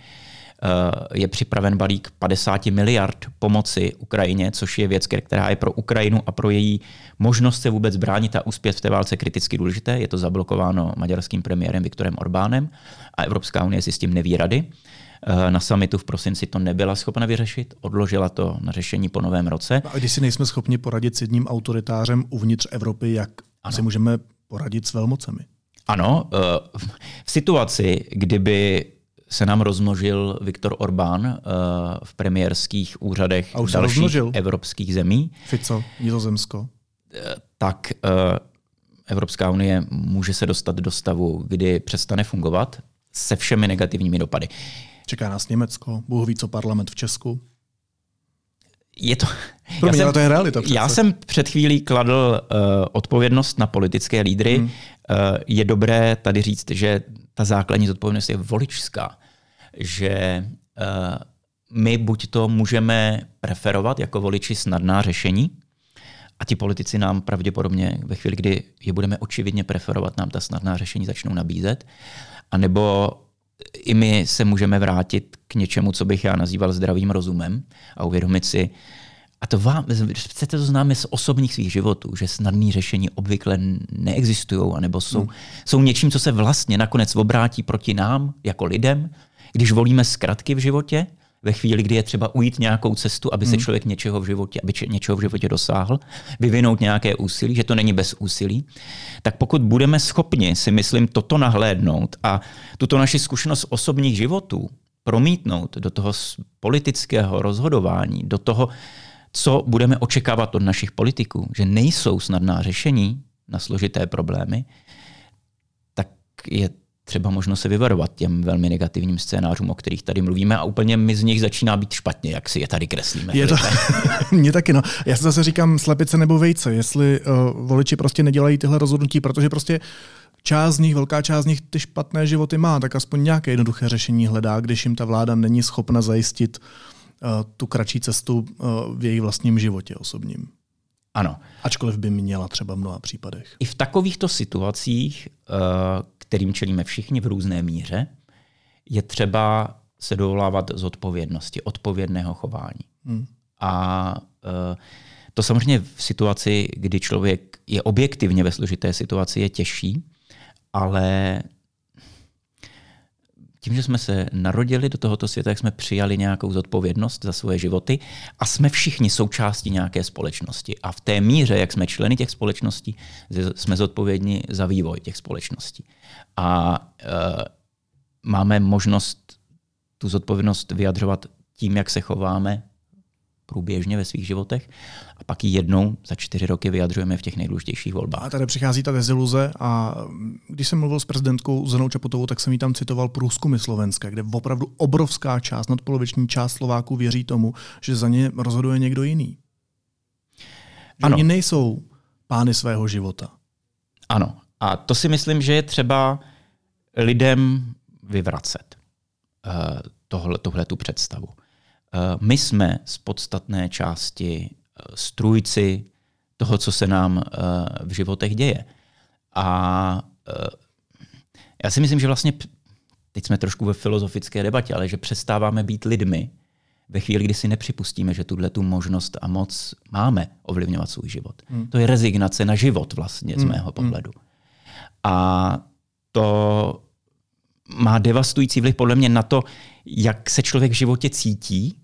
je připraven balík 50 miliard pomoci Ukrajině, což je věc, která je pro Ukrajinu a pro její možnost se vůbec bránit a uspět v té válce kriticky důležité. Je to zablokováno maďarským premiérem Viktorem Orbánem a Evropská unie si s tím neví rady. Na samitu v prosinci to nebyla schopna vyřešit, odložila to na řešení po novém roce. A když si nejsme schopni poradit s jedním autoritářem uvnitř Evropy, jak ano. si můžeme poradit s velmocemi? Ano, v situaci, kdyby se nám rozmnožil Viktor Orbán uh, v premiérských úřadech A už dalších rozmnožil. evropských zemí. Fico, Nizozemsko. Tak Evropská unie může se dostat do stavu, kdy přestane fungovat se všemi negativními dopady. Čeká nás Německo, Bůh ví, co parlament v Česku. Je to, Pro mě jsem, to je realita. Přece. Já jsem před chvílí kladl uh, odpovědnost na politické lídry. Hmm. Uh, je dobré tady říct, že ta základní zodpovědnost je voličská. Že uh, my buď to můžeme preferovat jako voliči snadná řešení, a ti politici nám pravděpodobně ve chvíli, kdy je budeme očividně preferovat, nám ta snadná řešení začnou nabízet. A nebo i my se můžeme vrátit k něčemu, co bych já nazýval zdravým rozumem a uvědomit si, a to vám, chcete to známe z osobních svých životů, že snadné řešení obvykle neexistují, anebo jsou, hmm. jsou něčím, co se vlastně nakonec obrátí proti nám jako lidem, když volíme zkratky v životě, ve chvíli, kdy je třeba ujít nějakou cestu, aby se hmm. člověk něčeho v životě, aby něčeho v životě dosáhl, vyvinout nějaké úsilí, že to není bez úsilí, tak pokud budeme schopni si myslím toto nahlédnout a tuto naši zkušenost osobních životů promítnout do toho politického rozhodování, do toho, co budeme očekávat od našich politiků, že nejsou snadná řešení na složité problémy, tak je třeba možno se vyvarovat těm velmi negativním scénářům, o kterých tady mluvíme a úplně mi z nich začíná být špatně, jak si je tady kreslíme. Je to, [laughs] mně taky, no. Já si zase říkám slepice nebo vejce, jestli uh, voliči prostě nedělají tyhle rozhodnutí, protože prostě část z nich, velká část z nich ty špatné životy má, tak aspoň nějaké jednoduché řešení hledá, když jim ta vláda není schopna zajistit uh, tu kratší cestu uh, v jejich vlastním životě osobním. Ano. Ačkoliv by měla třeba v mnoha případech. I v takovýchto situacích, eh, kterým čelíme všichni v různé míře, je třeba se dovolávat z odpovědnosti, odpovědného chování. Hmm. A eh, to samozřejmě v situaci, kdy člověk je objektivně ve složité situaci, je těžší, ale tím, že jsme se narodili do tohoto světa, jak jsme přijali nějakou zodpovědnost za svoje životy a jsme všichni součástí nějaké společnosti. A v té míře, jak jsme členy těch společností, jsme zodpovědní za vývoj těch společností. A e, máme možnost tu zodpovědnost vyjadřovat tím, jak se chováme průběžně ve svých životech a pak ji jednou za čtyři roky vyjadřujeme v těch nejdůležitějších volbách. A tady přichází ta deziluze a když jsem mluvil s prezidentkou Zenou Čaputovou, tak jsem jí tam citoval průzkumy Slovenska, kde opravdu obrovská část, nadpoloviční část Slováků věří tomu, že za ně rozhoduje někdo jiný. Že ano. oni nejsou pány svého života. Ano. A to si myslím, že je třeba lidem vyvracet uh, tohle, tuhle tu představu. Eh, my jsme z podstatné části eh, strůjci toho, co se nám eh, v životech děje. A já si myslím, že vlastně teď jsme trošku ve filozofické debatě, ale že přestáváme být lidmi ve chvíli, kdy si nepřipustíme, že tuhle tu možnost a moc máme ovlivňovat svůj život. Hmm. To je rezignace na život vlastně z hmm. mého hmm. pohledu. Hmm. A to má devastující vliv podle mě na to, jak se člověk v životě cítí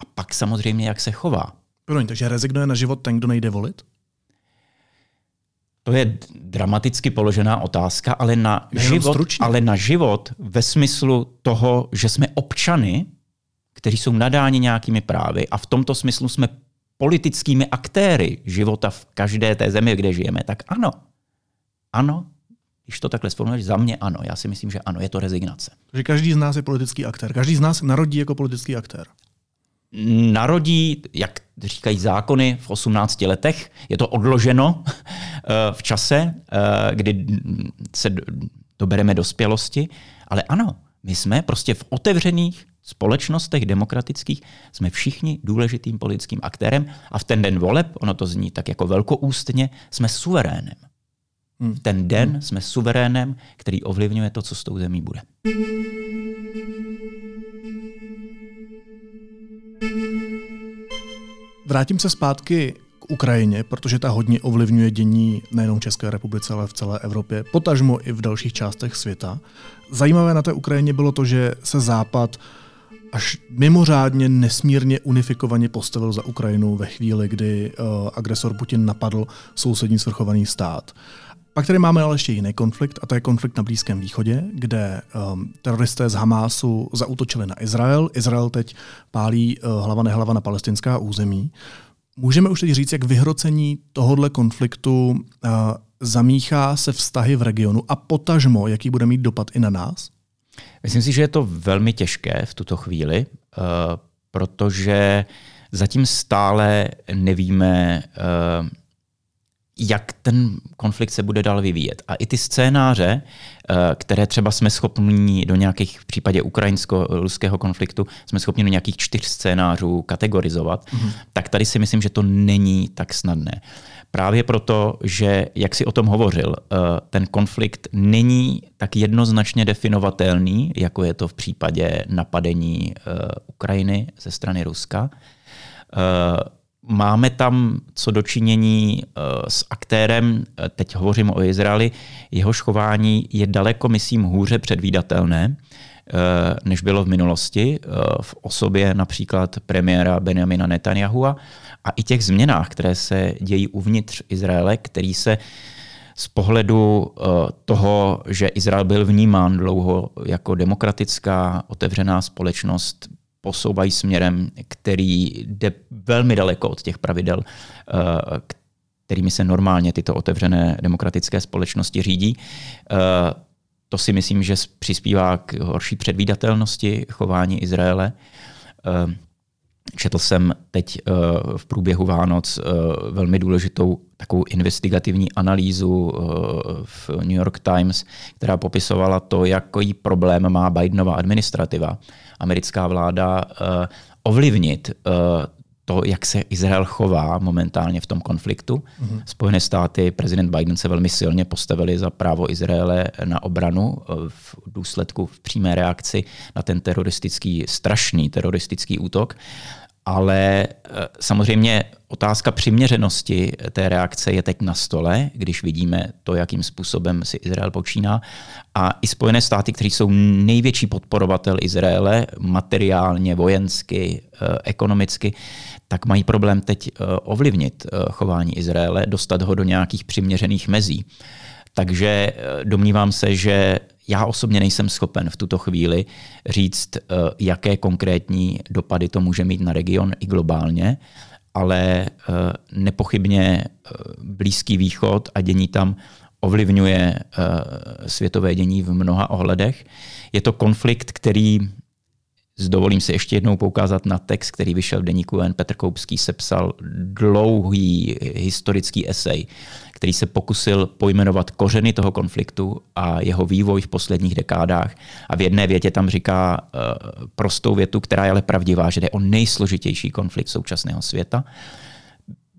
a pak samozřejmě, jak se chová. Promiň, takže rezignuje na život ten, kdo nejde volit? To je dramaticky položená otázka, ale na, život, ale na život ve smyslu toho, že jsme občany, kteří jsou nadáni nějakými právy a v tomto smyslu jsme politickými aktéry života v každé té zemi, kde žijeme, tak ano. Ano, když to takhle sformuluješ, za mě ano. Já si myslím, že ano, je to rezignace. Takže každý z nás je politický aktér. Každý z nás narodí jako politický aktér narodí, jak říkají zákony, v 18 letech. Je to odloženo [laughs] eh, v čase, eh, kdy se dobereme dospělosti. Ale ano, my jsme prostě v otevřených společnostech demokratických jsme všichni důležitým politickým aktérem a v ten den voleb, ono to zní tak jako velkoústně, jsme suverénem. Hmm. V ten den hmm. jsme suverénem, který ovlivňuje to, co s tou zemí bude. Vrátím se zpátky k Ukrajině, protože ta hodně ovlivňuje dění nejenom v České republice, ale v celé Evropě, potažmo i v dalších částech světa. Zajímavé na té Ukrajině bylo to, že se Západ až mimořádně nesmírně unifikovaně postavil za Ukrajinu ve chvíli, kdy uh, agresor Putin napadl sousední svrchovaný stát. Pak tady máme ale ještě jiný konflikt, a to je konflikt na Blízkém východě, kde um, teroristé z Hamásu zautočili na Izrael. Izrael teď pálí uh, hlava nehlava na palestinská území. Můžeme už teď říct, jak vyhrocení tohohle konfliktu uh, zamíchá se vztahy v regionu a potažmo, jaký bude mít dopad i na nás? Myslím si, že je to velmi těžké v tuto chvíli, uh, protože zatím stále nevíme, uh, jak ten konflikt se bude dál vyvíjet. A i ty scénáře, eh, které třeba jsme schopni do nějakých, v případě ukrajinsko-ruského konfliktu, jsme schopni do nějakých čtyř scénářů kategorizovat, mm-hmm. tak tady si myslím, že to není tak snadné. Právě proto, že, jak si o tom hovořil, eh, ten konflikt není tak jednoznačně definovatelný, jako je to v případě napadení eh, Ukrajiny ze strany Ruska máme tam co dočinění uh, s aktérem, teď hovořím o Izraeli, jeho chování je daleko, myslím, hůře předvídatelné, uh, než bylo v minulosti, v osobě například premiéra Benjamina Netanyahua a i těch změnách, které se dějí uvnitř Izraele, který se z pohledu toho, že Izrael byl vnímán dlouho jako demokratická, otevřená společnost, posouvají směrem, který jde velmi daleko od těch pravidel, eh, kterými se normálně tyto otevřené demokratické společnosti řídí. Eh, to si myslím, že přispívá k horší předvídatelnosti chování Izraele. Eh, četl jsem teď v průběhu Vánoc velmi důležitou takovou investigativní analýzu v New York Times, která popisovala to, jaký problém má Bidenova administrativa. Americká vláda ovlivnit to, jak se Izrael chová momentálně v tom konfliktu. Mm-hmm. Spojené státy, prezident Biden se velmi silně postavili za právo Izraele na obranu eh, v důsledku v přímé reakci na ten teroristický, strašný teroristický útok. Ale samozřejmě otázka přiměřenosti té reakce je teď na stole, když vidíme to, jakým způsobem si Izrael počíná. A i Spojené státy, které jsou největší podporovatel Izraele, materiálně, vojensky, eh, ekonomicky, tak mají problém teď eh, ovlivnit eh, chování Izraele, dostat ho do nějakých přiměřených mezí. Takže domnívám se, že já osobně nejsem schopen v tuto chvíli říct, jaké konkrétní dopady to může mít na region i globálně ale eh, nepochybně eh, Blízký východ a dění tam ovlivňuje eh, světové dění v mnoha ohledech. Je to konflikt, který, dovolím si ještě jednou poukázat na text, který vyšel v deníku N. Petr Koupský sepsal dlouhý historický esej, který se pokusil pojmenovat kořeny toho konfliktu a jeho vývoj v posledních dekádách. A v jedné větě tam říká uh, prostou větu, která je ale pravdivá, že jde o nejsložitější konflikt současného světa.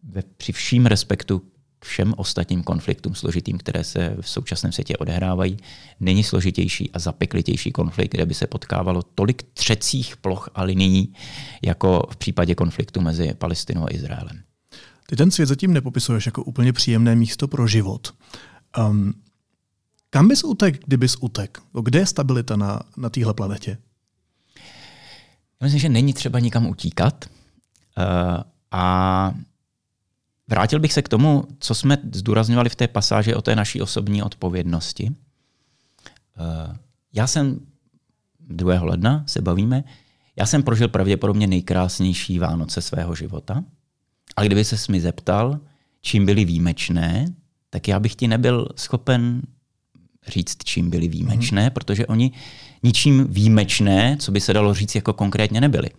Ve, při vším respektu všem ostatním konfliktům složitým, které se v současném světě odehrávají, není složitější a zapeklitější konflikt, kde by se potkávalo tolik třecích ploch a linií, jako v případě konfliktu mezi Palestinou a Izraelem. Ty ten svět zatím nepopisuješ jako úplně příjemné místo pro život. Um, kam bys utek, kdybys utek? Kde je stabilita na, na téhle planetě? Já myslím, že není třeba nikam utíkat. Uh, a vrátil bych se k tomu, co jsme zdůrazňovali v té pasáži o té naší osobní odpovědnosti. Uh, já jsem 2. ledna, se bavíme, já jsem prožil pravděpodobně nejkrásnější Vánoce svého života – ale kdyby se mi zeptal, čím byly výjimečné, tak já bych ti nebyl schopen říct, čím byly výjimečné, mm. protože oni ničím výjimečné, co by se dalo říct, jako konkrétně nebyly.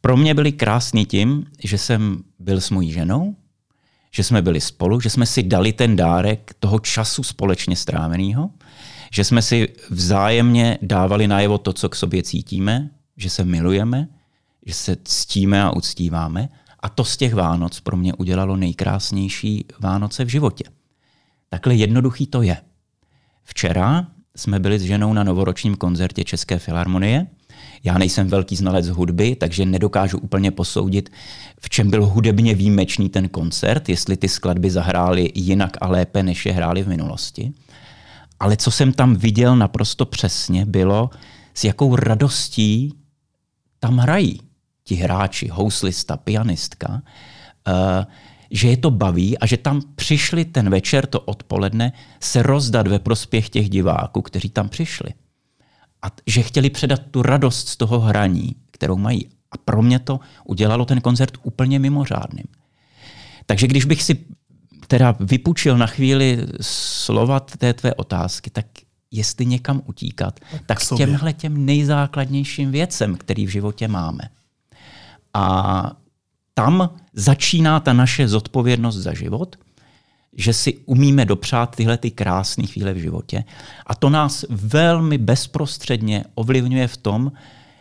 Pro mě byly krásní tím, že jsem byl s mojí ženou, že jsme byli spolu, že jsme si dali ten dárek toho času společně stráveného, že jsme si vzájemně dávali najevo to, co k sobě cítíme, že se milujeme, že se ctíme a uctíváme – a to z těch Vánoc pro mě udělalo nejkrásnější Vánoce v životě. Takhle jednoduchý to je. Včera jsme byli s ženou na novoročním koncertě České filharmonie. Já nejsem velký znalec hudby, takže nedokážu úplně posoudit, v čem byl hudebně výjimečný ten koncert, jestli ty skladby zahrály jinak a lépe, než je hrály v minulosti. Ale co jsem tam viděl naprosto přesně, bylo, s jakou radostí tam hrají ti hráči, houslista, pianistka, uh, že je to baví a že tam přišli ten večer, to odpoledne, se rozdat ve prospěch těch diváků, kteří tam přišli. A že chtěli předat tu radost z toho hraní, kterou mají. A pro mě to udělalo ten koncert úplně mimořádným. Takže když bych si teda vypučil na chvíli slova té tvé otázky, tak jestli někam utíkat, tak k těmhle těm nejzákladnějším věcem, který v životě máme. A tam začíná ta naše zodpovědnost za život, že si umíme dopřát tyhle ty krásné chvíle v životě. A to nás velmi bezprostředně ovlivňuje v tom,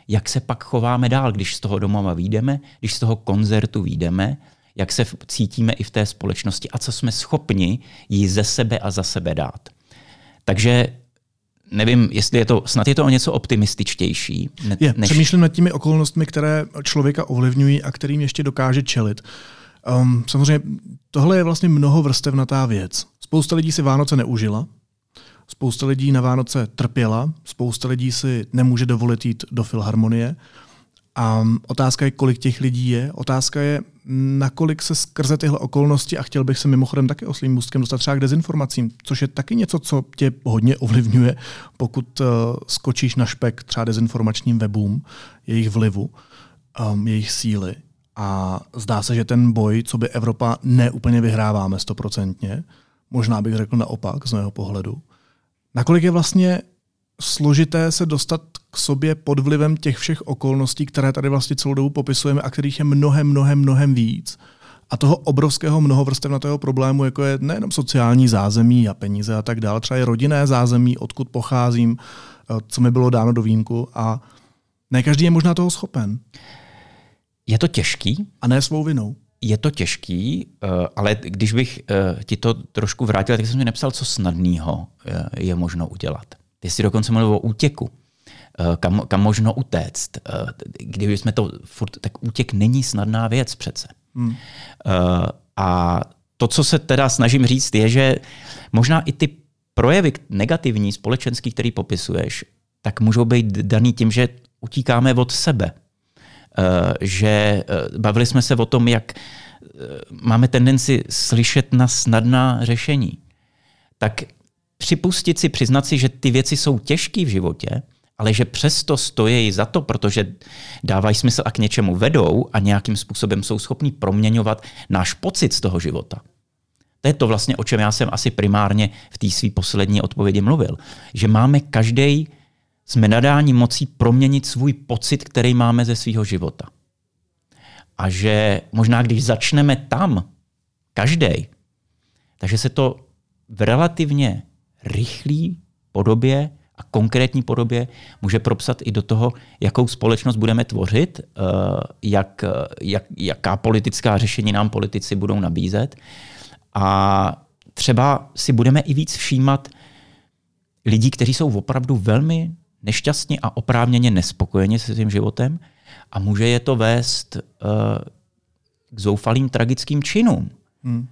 jak se pak chováme dál, když z toho domova výjdeme, když z toho koncertu výjdeme, jak se cítíme i v té společnosti a co jsme schopni jí ze sebe a za sebe dát. Takže nevím, jestli je to, snad je to o něco optimističtější. Ne, je, než... Přemýšlím nad těmi okolnostmi, které člověka ovlivňují a kterým ještě dokáže čelit. Um, samozřejmě tohle je vlastně mnoho vrstevnatá věc. Spousta lidí si Vánoce neužila, spousta lidí na Vánoce trpěla, spousta lidí si nemůže dovolit jít do filharmonie. A otázka je, kolik těch lidí je. Otázka je, nakolik se skrze tyhle okolnosti, a chtěl bych se mimochodem taky oslým můstkem dostat třeba k dezinformacím, což je taky něco, co tě hodně ovlivňuje, pokud uh, skočíš na špek třeba dezinformačním webům, jejich vlivu, um, jejich síly. A zdá se, že ten boj, co by Evropa neúplně vyhráváme stoprocentně, možná bych řekl naopak z mého pohledu. Nakolik je vlastně složité se dostat k sobě pod vlivem těch všech okolností, které tady vlastně celou dobu popisujeme a kterých je mnohem, mnohem, mnohem víc. A toho obrovského mnohovrstevnatého problému, jako je nejenom sociální zázemí a peníze a tak dále, třeba i rodinné zázemí, odkud pocházím, eh, co mi bylo dáno do vínku a ne každý je možná toho schopen. Je to těžký? A ne svou vinou. Je to těžký, eh, ale když bych eh, ti to trošku vrátil, tak jsem mi nepsal, co snadného je možno udělat. Ty jsi dokonce mluvil o útěku. Eh, kam, kam možno utéct. Eh, kdyby jsme to furt, tak útěk není snadná věc přece. Hmm. Eh, a to, co se teda snažím říct, je, že možná i ty projevy negativní, společenský, který popisuješ, tak můžou být daný tím, že utíkáme od sebe. Že bavili jsme se o tom, jak máme tendenci slyšet na snadná řešení. Tak připustit si, přiznat si, že ty věci jsou těžké v životě, ale že přesto stojí za to, protože dávají smysl a k něčemu vedou a nějakým způsobem jsou schopní proměňovat náš pocit z toho života. To je to vlastně, o čem já jsem asi primárně v té své poslední odpovědi mluvil. Že máme každý jsme nadání mocí proměnit svůj pocit, který máme ze svého života. A že možná, když začneme tam, každý, takže se to v relativně rychlé podobě a konkrétní podobě může propsat i do toho, jakou společnost budeme tvořit, eh, jak, jak, jaká politická řešení nám politici budou nabízet. A třeba si budeme i víc všímat lidí, kteří jsou opravdu velmi nešťastní a oprávněně nespokojeni se svým životem a může je to vést uh, k zoufalým tragickým činům. Hmm. Uh,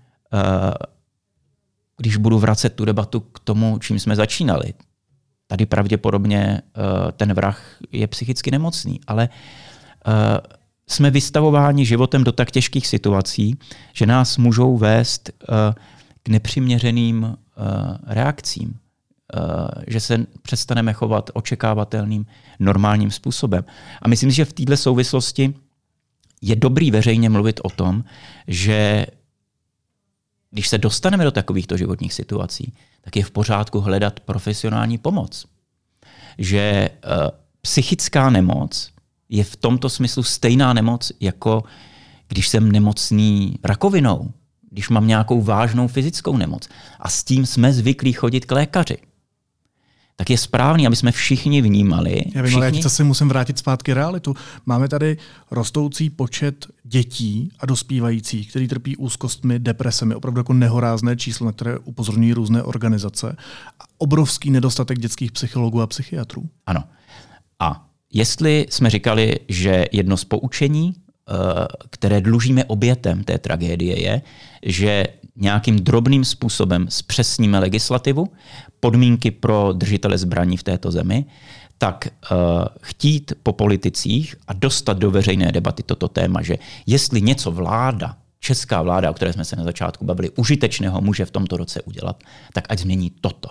když budu vracet tu debatu k tomu, čím jsme začínali, Tady pravděpodobně uh, ten vrah je psychicky nemocný, ale uh, jsme vystavováni životem do tak těžkých situací, že nás můžou vést uh, k nepřiměřeným uh, reakcím, že se přestaneme chovat očekávatelným, normálním způsobem. A myslím si, že v této souvislosti je dobrý veřejně mluvit o tom, že když se dostaneme do takovýchto životních situací, tak je v pořádku hledat profesionální pomoc. Že uh, psychická nemoc je v tomto smyslu stejná nemoc, jako když jsem nemocný rakovinou, když mám nějakou vážnou fyzickou nemoc. A s tím jsme zvyklí chodit k lékaři tak je správný, aby jsme všichni vnímali. Já vím, všichni... ale já zase musím vrátit zpátky realitu. Máme tady rostoucí počet dětí a dospívajících, kteří trpí úzkostmi, depresemi, opravdu jako nehorázné číslo, na které upozorňují různé organizace. A obrovský nedostatek dětských psychologů a psychiatrů. Ano. A jestli jsme říkali, že jedno z poučení, které dlužíme obětem té tragédie, je, že nějakým drobným způsobem zpřesníme legislativu, podmínky pro držitele zbraní v této zemi, tak uh, chtít po politicích a dostat do veřejné debaty toto téma, že jestli něco vláda, česká vláda, o které jsme se na začátku bavili, užitečného může v tomto roce udělat, tak ať změní toto.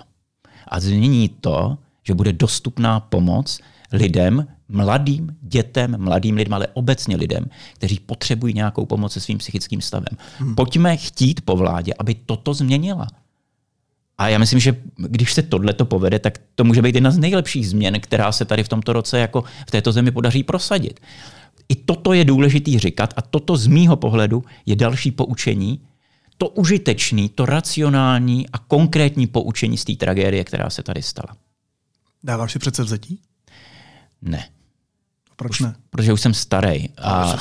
A změní to, že bude dostupná pomoc lidem, mladým dětem, mladým lidem, ale obecně lidem, kteří potřebují nějakou pomoc se svým psychickým stavem. Hmm. Pojďme chtít po vládě, aby toto změnila. A já myslím, že když se tohle to povede, tak to může být jedna z nejlepších změn, která se tady v tomto roce jako v této zemi podaří prosadit. I toto je důležitý říkat a toto z mýho pohledu je další poučení, to užitečný, to racionální a konkrétní poučení z té tragédie, která se tady stala. Dáváš si přece vzetí? Ne. Proč ne? Protože už jsem starý. A,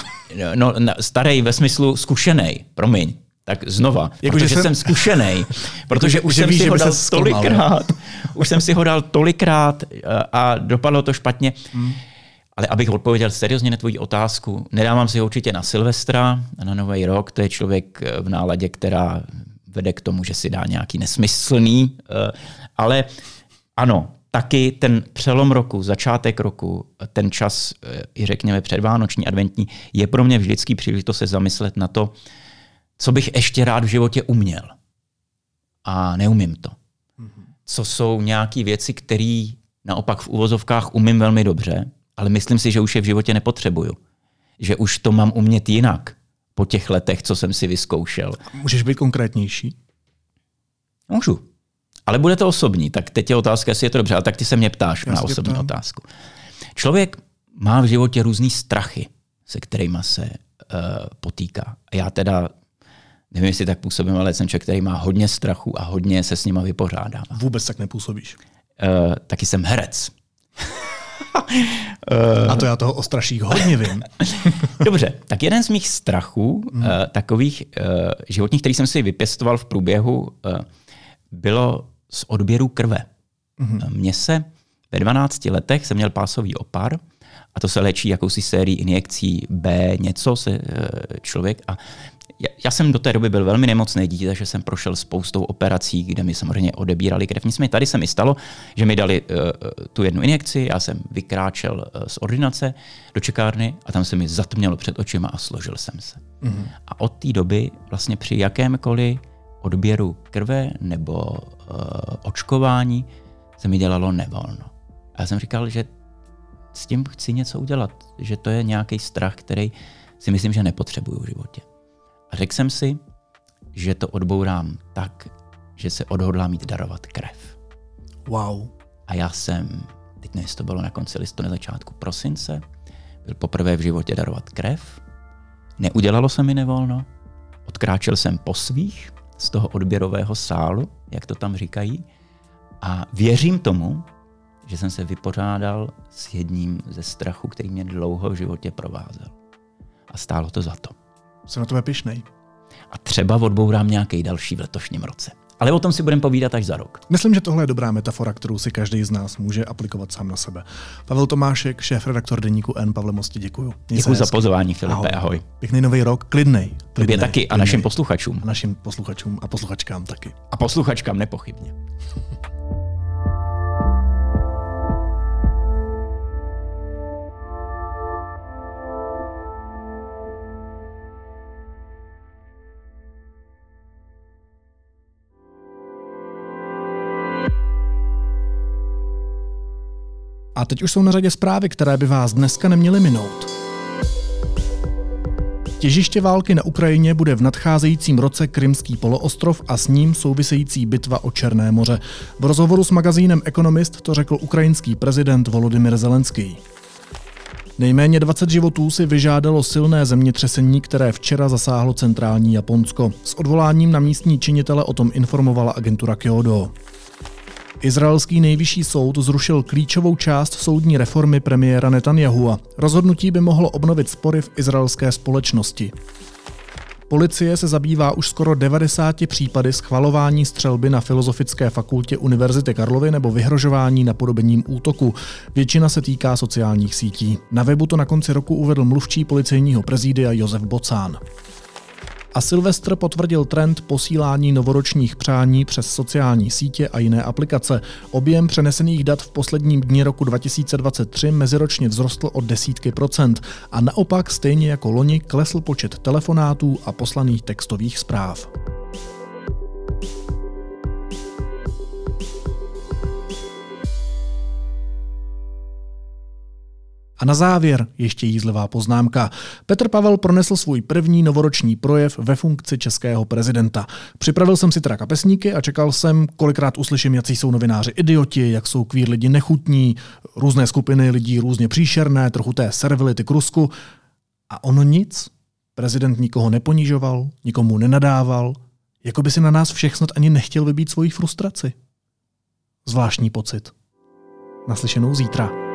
no, starý ve smyslu zkušený, promiň. Tak znova, jako, protože jsem, [laughs] jsem zkušený, protože [laughs] už jsem si ho dal tolikrát, už jsem si ho dal tolikrát a dopadlo to špatně. Hmm. Ale abych odpověděl seriózně na tvoji otázku, nedávám si ho určitě na Silvestra na Nový rok. To je člověk v náladě, která vede k tomu, že si dá nějaký nesmyslný. Eh, ale ano, taky ten přelom roku, začátek roku, ten čas, eh, i řekněme předvánoční, adventní, je pro mě vždycky příležitost se zamyslet na to, co bych ještě rád v životě uměl. A neumím to. Co jsou nějaké věci, které naopak v uvozovkách umím velmi dobře, ale myslím si, že už je v životě nepotřebuju. Že už to mám umět jinak po těch letech, co jsem si vyzkoušel. Můžeš být konkrétnější? Můžu. Ale bude to osobní, tak teď je otázka, jestli je to dobře. Ale tak ty se mě ptáš Já na osobní ptám. otázku. Člověk má v životě různý strachy, se kterými se uh, potýká. A já teda, nevím, jestli tak působím, ale jsem člověk, který má hodně strachu a hodně se s nima vypořádá. Vůbec tak nepůsobíš. Uh, taky jsem herec. [laughs] A to já toho o straších hodně vím. [laughs] Dobře, tak jeden z mých strachů, uh, takových uh, životních, který jsem si vypěstoval v průběhu, uh, bylo z odběru krve. Mm-hmm. Mně se ve 12 letech jsem měl pásový opar a to se léčí jakousi sérií injekcí B, něco se uh, člověk a já, já jsem do té doby byl velmi nemocný dítě, takže jsem prošel spoustou operací, kde mi samozřejmě odebírali krev. Nicméně tady se mi stalo, že mi dali uh, tu jednu injekci, já jsem vykráčel uh, z ordinace do čekárny a tam se mi zatmělo před očima a složil jsem se. Mm-hmm. A od té doby vlastně při jakémkoliv odběru krve nebo uh, očkování se mi dělalo nevolno. A já jsem říkal, že s tím chci něco udělat, že to je nějaký strach, který si myslím, že nepotřebuju v životě. A řekl jsem si, že to odbourám tak, že se odhodlám mít darovat krev. Wow. A já jsem, teď nevím, to bylo na konci listopadu, na začátku prosince, byl poprvé v životě darovat krev. Neudělalo se mi nevolno, odkráčel jsem po svých z toho odběrového sálu, jak to tam říkají, a věřím tomu, že jsem se vypořádal s jedním ze strachu, který mě dlouho v životě provázel. A stálo to za to. Jsem na tebe pišnej. A třeba odbourám nějaký další v letošním roce. Ale o tom si budeme povídat až za rok. Myslím, že tohle je dobrá metafora, kterou si každý z nás může aplikovat sám na sebe. Pavel Tomášek, šéf-redaktor deníku N. Pavle Mosti, děkuju. Děkuji za pozvání, Filipe, ahoj. Pěkný nový rok, klidnej. Klidnej taky a klidnej. našim posluchačům. A našim posluchačům a posluchačkám taky. A posluchačkám nepochybně. A teď už jsou na řadě zprávy, které by vás dneska neměly minout. Těžiště války na Ukrajině bude v nadcházejícím roce Krymský poloostrov a s ním související bitva o Černé moře. V rozhovoru s magazínem Economist to řekl ukrajinský prezident Volodymyr Zelenský. Nejméně 20 životů si vyžádalo silné zemětřesení, které včera zasáhlo centrální Japonsko. S odvoláním na místní činitele o tom informovala agentura Kyodo. Izraelský nejvyšší soud zrušil klíčovou část soudní reformy premiéra Netanyahua. Rozhodnutí by mohlo obnovit spory v izraelské společnosti. Policie se zabývá už skoro 90 případy schvalování střelby na Filozofické fakultě Univerzity Karlovy nebo vyhrožování napodobením útoku. Většina se týká sociálních sítí. Na webu to na konci roku uvedl mluvčí policejního prezídia Josef Bocán. A Silvestr potvrdil trend posílání novoročních přání přes sociální sítě a jiné aplikace. Objem přenesených dat v posledním dni roku 2023 meziročně vzrostl o desítky procent a naopak stejně jako loni klesl počet telefonátů a poslaných textových zpráv. A na závěr ještě jízlivá poznámka. Petr Pavel pronesl svůj první novoroční projev ve funkci českého prezidenta. Připravil jsem si teda kapesníky a čekal jsem, kolikrát uslyším, jaký jsou novináři idioti, jak jsou kvír lidi nechutní, různé skupiny lidí různě příšerné, trochu té servility k Rusku. A ono nic. Prezident nikoho neponižoval, nikomu nenadával, jako by si na nás všech snad ani nechtěl vybít svoji frustraci. Zvláštní pocit. Naslyšenou zítra.